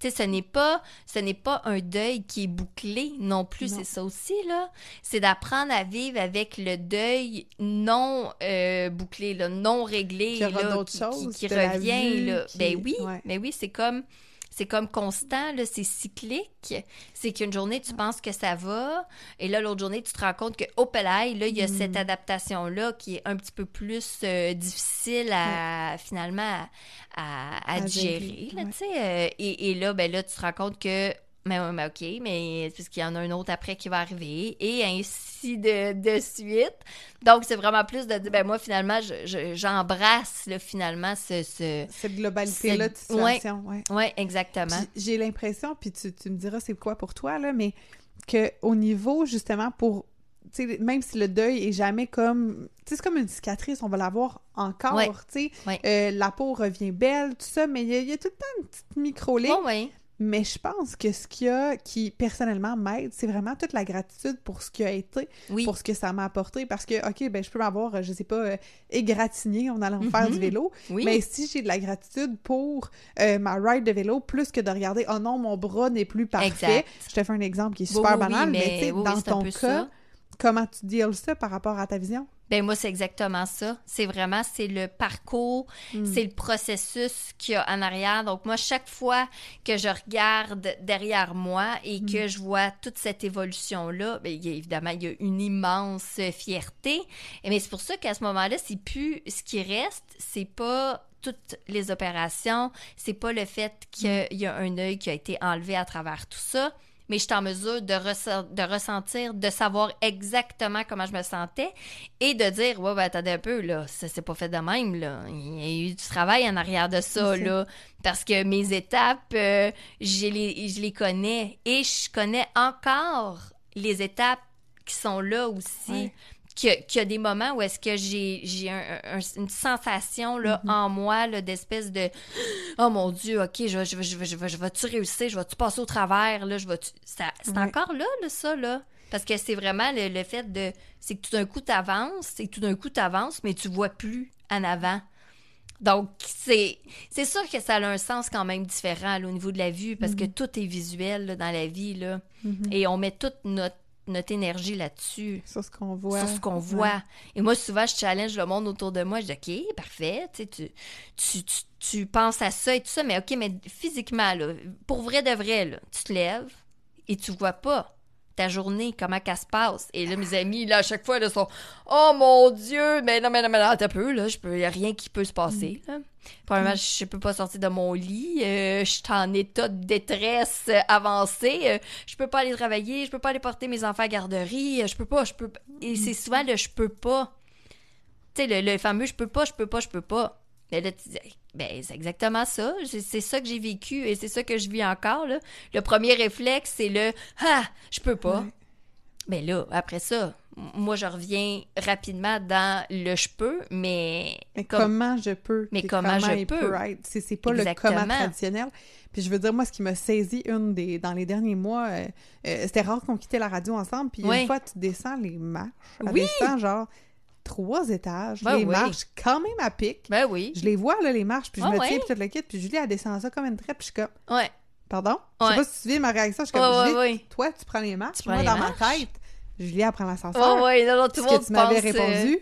Tu sais, ce n'est pas, ce n'est pas un deuil qui est bouclé non plus. C'est ça aussi là. C'est d'apprendre à vivre avec le deuil non euh, bouclé, là, non réglé, là, qui, choses, qui, qui de la revient là. Ben oui, ouais. ben oui, c'est comme, c'est comme constant, là, c'est cyclique. C'est qu'une journée, tu penses que ça va, et là, l'autre journée, tu te rends compte que, pelaille, là, il y a cette Mm. adaptation-là qui est un petit peu plus euh, difficile à, finalement, à, à gérer, là, ouais. euh, et, et là, ben là, tu te rends compte que, mais, mais OK, mais c'est parce qu'il y en a un autre après qui va arriver, et ainsi de, de suite. Donc, c'est vraiment plus de dire, ben moi, finalement, je- je- j'embrasse, là, finalement, ce... ce... Cette globalité-là de situation, ouais. Ouais, exactement. J'ai l'impression, puis tu, tu me diras c'est quoi pour toi, là, mais que au niveau, justement, pour. tu sais, même si le deuil est jamais comme. Tu sais, c'est comme une cicatrice, on va l'avoir encore, Ouais. tu sais. Ouais. Euh, la peau revient belle, tout ça, mais il y, a- il y a tout le temps une petite micro-ligne. Ouais, ouais. Mais je pense que ce qu'il y a qui, personnellement, m'aide, c'est vraiment toute la gratitude pour ce qui a été, Oui. pour ce que ça m'a apporté. Parce que, OK, ben je peux m'avoir, je sais pas, euh, égratigné en allant faire Mhm. du vélo, Oui. mais si j'ai de la gratitude pour euh, ma ride de vélo, plus que de regarder « Oh non, mon bras n'est plus parfait Exact. », je te fais un exemple qui est super oui, banal, mais, mais tu sais, dans ton cas, ça. comment tu deals ça par rapport à ta vision? Ben moi, c'est exactement ça. C'est vraiment, c'est le parcours, Mm. c'est le processus qu'il y a en arrière. Donc moi, chaque fois que je regarde derrière moi et que je vois toute cette évolution-là, ben, il y a, évidemment, il y a une immense fierté. Et Mais c'est pour ça qu'à ce moment-là, c'est plus ce qui reste, c'est pas toutes les opérations, c'est pas le fait qu'il y a un œil qui a été enlevé à travers tout ça, mais je suis en mesure de, ressentir, de savoir exactement comment je me sentais et de dire, ouais, ben, attendez un peu, là, ça s'est pas fait de même, là. Il y a eu du travail en arrière de ça, là. Parce que mes étapes, euh, je, les, je les connais et je connais encore les étapes qui sont là aussi. Ouais. Qu'il y, a- qu'il y a des moments où est-ce que j'ai j'ai un- un- une sensation là, en moi d'espèce de oh mon dieu ok je vais je je je je vais-tu réussir? Je vais tu passer au travers là? Je vais ça c'est encore là, là ça là. Parce que c'est vraiment le, le fait de c'est que tout d'un coup t'avances et tout d'un coup t'avances mais tu vois plus en avant. Donc c'est c'est sûr que ça a un sens quand même différent là, au niveau de la vue parce que tout est visuel là, dans la vie là. Mhm. et on met toute notre notre énergie là-dessus Sur ce qu'on voit. sur ce qu'on Ouais. voit. Et moi, souvent, je challenge le monde autour de moi. Je dis, OK, parfait, tu, tu, tu, tu, tu penses à ça et tout ça, mais OK, mais physiquement, là, pour vrai de vrai, là, tu te lèves et tu vois pas ta journée, comment qu'elle se passe. Et là, mes amis, là, à chaque fois, là, sont Oh mon Dieu, mais non, mais non, mais non, un peu, là, je peux, y a rien qui peut se passer, là. Premièrement, je peux pas sortir de mon lit, euh, je suis en état de détresse euh, avancée, euh, je peux pas aller travailler, je peux pas aller porter mes enfants à garderie, euh, je peux pas, je peux pas. Et c'est souvent le je peux pas. Tu sais, le, le fameux je peux pas, je peux pas, je peux pas. Mais là, tu dis, ben, c'est exactement ça. C'est ça que j'ai vécu et c'est ça que je vis encore, là. Le premier réflexe, c'est le Ah, je peux pas. Mais là, après ça, moi, je reviens rapidement dans le je peux, mais. Mais comme- comment je peux? Mais comment je peux? C'est, pas Exactement. le comment traditionnel. Puis je veux dire, moi, ce qui m'a saisi une des, dans les derniers mois, euh, euh, c'était rare qu'on quittait la radio ensemble. Puis Oui. une fois, tu descends les marches. Oui. descend genre trois étages. Ben les oui. marches quand même à pic. Ben oui. Je les vois, là, les marches. Puis je Ah me ouais? tiens, puis tout le kit. Puis Julie, elle descend ça comme une traite. Puis je suis comme, Ouais. pardon? Je sais Ouais. pas si tu vis ma réaction. Je suis Ouais, comme, ouais, Julie, ouais. toi, tu prends les marches. Prends moi, les dans marches. ma tête, Julie, elle prend l'ascenseur. Oh, ouais, tout le ce monde que tu m'avais euh, répondu,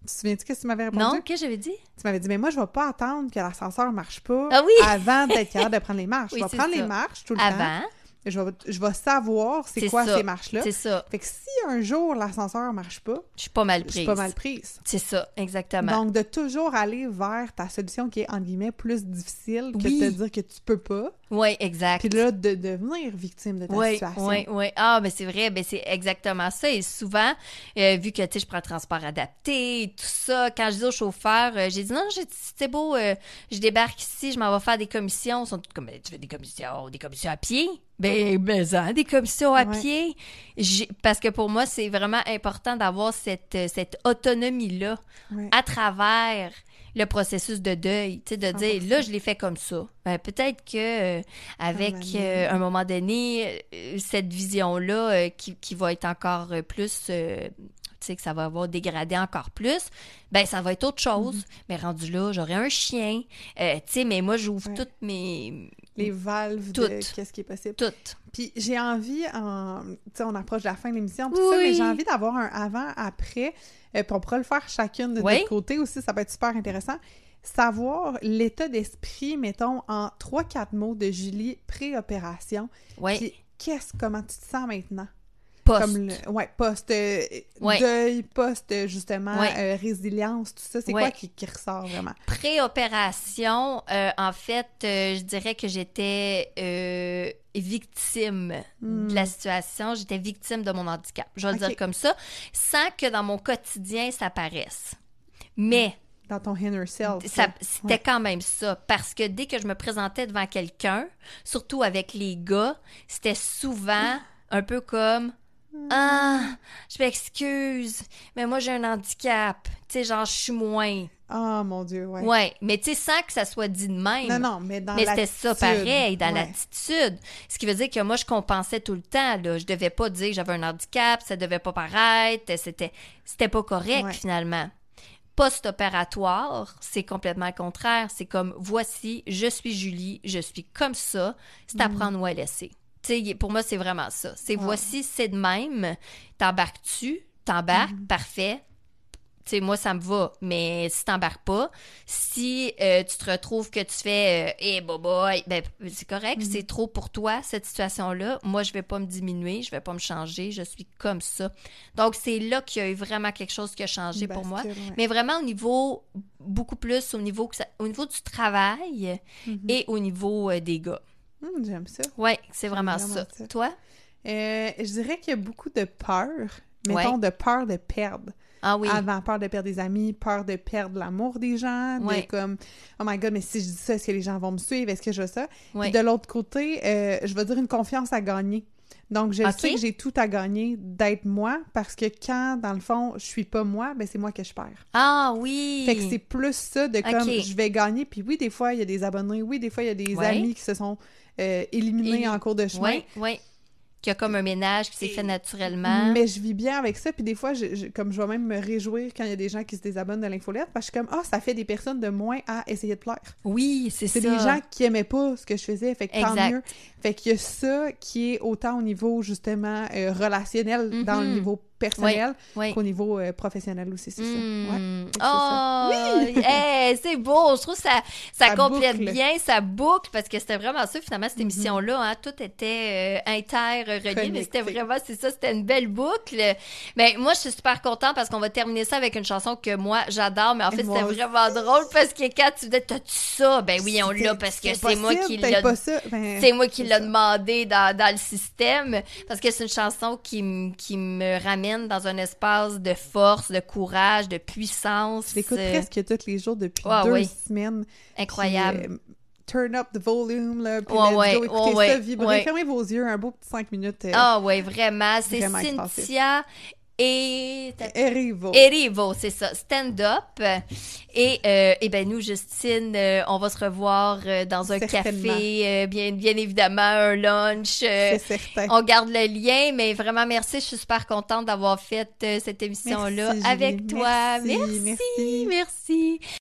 tu te souviens-tu qu'est-ce que tu m'avais répondu? Non, qu'est-ce que j'avais dit? Tu m'avais dit, mais moi, je vais pas attendre que l'ascenseur marche pas Ah oui! avant d'être capable de prendre les marches. Oui, je vais prendre ça. les marches tout le temps. Je vais, je vais savoir c'est quoi ça. ces marches-là. C'est ça. Fait que si un jour l'ascenseur marche pas, Je suis pas mal je prise. suis pas mal prise. C'est ça, exactement. Donc, de toujours aller vers ta solution qui est, entre guillemets, plus difficile que de te dire que tu peux pas. Oui, exact. Puis là, de devenir victime de ta Oui, situation. oui, oui. Ah, mais c'est vrai, ben c'est exactement ça. Et souvent, euh, vu que, tu sais, je prends le transport adapté et tout ça, quand je dis au chauffeur, euh, j'ai dit non, c'est beau, euh, je débarque ici, je m'en vais faire des commissions. Ils sont tous comme, Ben, tu fais des commissions, des commissions à pied? Ben, ben, ça, des commissions à Ouais. pied. J'ai- Parce que pour moi, c'est vraiment important d'avoir cette, euh, cette autonomie-là Ouais. à travers le processus de deuil, tu sais, de dire 100%. là je l'ai fait comme ça. Ben, peut-être que euh, avec euh, un moment donné euh, cette vision là qui, qui va être encore plus que ça va avoir dégradé encore plus, ben ça va être autre chose. Mhm. Mais rendu là, j'aurai un chien, euh, tu sais, mais moi, j'ouvre Ouais. toutes mes... Les valves de Toutes. qu'est-ce qui est possible. Toutes. Puis j'ai envie, en... tu sais, on approche de la fin de l'émission, tout ça, Oui. mais j'ai envie d'avoir un avant-après. Euh, puis on pourra le faire chacune de Oui. notre côté aussi, ça peut être super intéressant. Savoir l'état d'esprit, mettons, en 3-4 mots de Julie pré-opération. Puis qu'est-ce, comment tu te sens maintenant? Post. Comme le, ouais, post euh, Ouais. deuil, post justement Ouais. euh, résilience, tout ça, c'est Ouais. quoi qui, qui ressort vraiment? Pré-opération, euh, en fait, euh, je dirais que j'étais victime de la situation. J'étais victime de mon handicap. Je vais le dire comme ça, sans que dans mon quotidien, ça paraisse. Mais Dans ton inner self. c'était quand même ça. Parce que dès que je me présentais devant quelqu'un, surtout avec les gars, c'était souvent un peu comme Ah, je m'excuse, mais moi j'ai un handicap. Tu sais, genre, je suis moins. Oh mon Dieu, ouais. Ouais, mais tu sais, sans que ça soit dit de même. Non, non, mais dans Mais c'était ça l'attitude. pareil, dans Ouais. l'attitude. Ce qui veut dire que moi, je compensais tout le temps. Là. Je devais pas dire que j'avais un handicap, ça devait pas paraître, c'était, c'était pas correct Ouais. finalement. Post-opératoire, c'est complètement le contraire. C'est comme, voici, je suis Julie, je suis comme ça, c'est à Mm. prendre ou à laisser. Pour moi, c'est vraiment ça. C'est Ouais. voici, c'est de même. T'embarques-tu? T'embarques, Mm-hmm. parfait. Tu sais, moi, ça me va. Mais si t'embarques pas, si euh, tu te retrouves que tu fais « Eh, boboy », ben, c'est correct, Mm-hmm. c'est trop pour toi, cette situation-là. Moi, je vais pas me diminuer, je vais pas me changer, je suis comme ça. Donc, c'est là qu'il y a eu vraiment quelque chose qui a changé pour moi. Mais vraiment au niveau, beaucoup plus au niveau, que ça- au niveau du travail Mhm. et au niveau euh, des gars. Hum, J'aime ça. Ouais, c'est vraiment, vraiment ça. ça. Toi? Euh, je dirais qu'il y a beaucoup de peur, mettons, de peur de perdre. Ah oui. Avant, peur de perdre des amis, peur de perdre l'amour des gens, Ouais. de comme, oh my god, mais si je dis ça, est-ce que les gens vont me suivre, est-ce que je veux ça? Ouais. Puis de l'autre côté, euh, je vais dire une confiance à gagner. Donc, je sais que j'ai tout à gagner d'être moi, parce que quand, dans le fond, je suis pas moi, ben c'est moi que je perds. Ah oui! Fait que c'est plus ça de comme je vais gagner. Puis oui, des fois, il y a des abonnés. Oui, des fois, il y a des Ouais. amis qui se sont euh, en cours de chemin. Oui, oui. Qu'il y a comme un ménage qui s'est fait naturellement. Mais je vis bien avec ça. Puis des fois, je, je- comme je vais même me réjouir quand il y a des gens qui se désabonnent de l'infolette, parce que je suis comme, ah, ça fait des personnes de moins à essayer de plaire. Oui, c'est ça. C'est des gens qui aimaient pas ce que je faisais. Fait que tant mieux. Fait qu'il y a ça qui est autant au niveau, justement, euh, relationnel, dans le Mhm. niveau personnel, Oui. qu'au niveau euh, professionnel aussi, c'est ça. Ouais. C'est ça. Oh, hey, c'est beau. Je trouve que ça, ça, Ça complète boucle. bien, ça boucle, parce que c'était vraiment ça, finalement, cette Mhm. émission-là. Hein, tout était euh, inter-relié, mais c'était vraiment, c'est ça, c'était une belle boucle. Mais moi, je suis super contente parce qu'on va terminer ça avec une chanson que moi, j'adore, mais en fait, c'était vraiment drôle parce que quand tu disais, t'as-tu ça? Ben oui, on l'a parce que c'est moi qui t'as l'a pas ça, ben, c'est moi qui c'est ça. demandé dans, dans le système parce que c'est une chanson qui, m- qui me ramène dans un espace de force, de courage, de puissance. Euh, presque tous les jours depuis Ah deux semaines. Incroyable. Puis, euh, turn up the volume, là, puis Ouais, let's ouais, go, écoutez ouais, ça, ouais, vibrez, ouais. fermez vos yeux, un beau petit cinq minutes. Euh, Ah ouais, vraiment. C'est Vraiment expansif. Cynthia et... Erivo. Erivo, c'est ça, stand-up. Et, euh, et ben nous, Justine, euh, on va se revoir euh, dans un café, euh, bien, bien évidemment, un lunch. euh, C'est certain. on garde le lien, mais vraiment merci, je suis super contente d'avoir fait euh, cette émission-là avec toi. Merci, merci. merci. merci.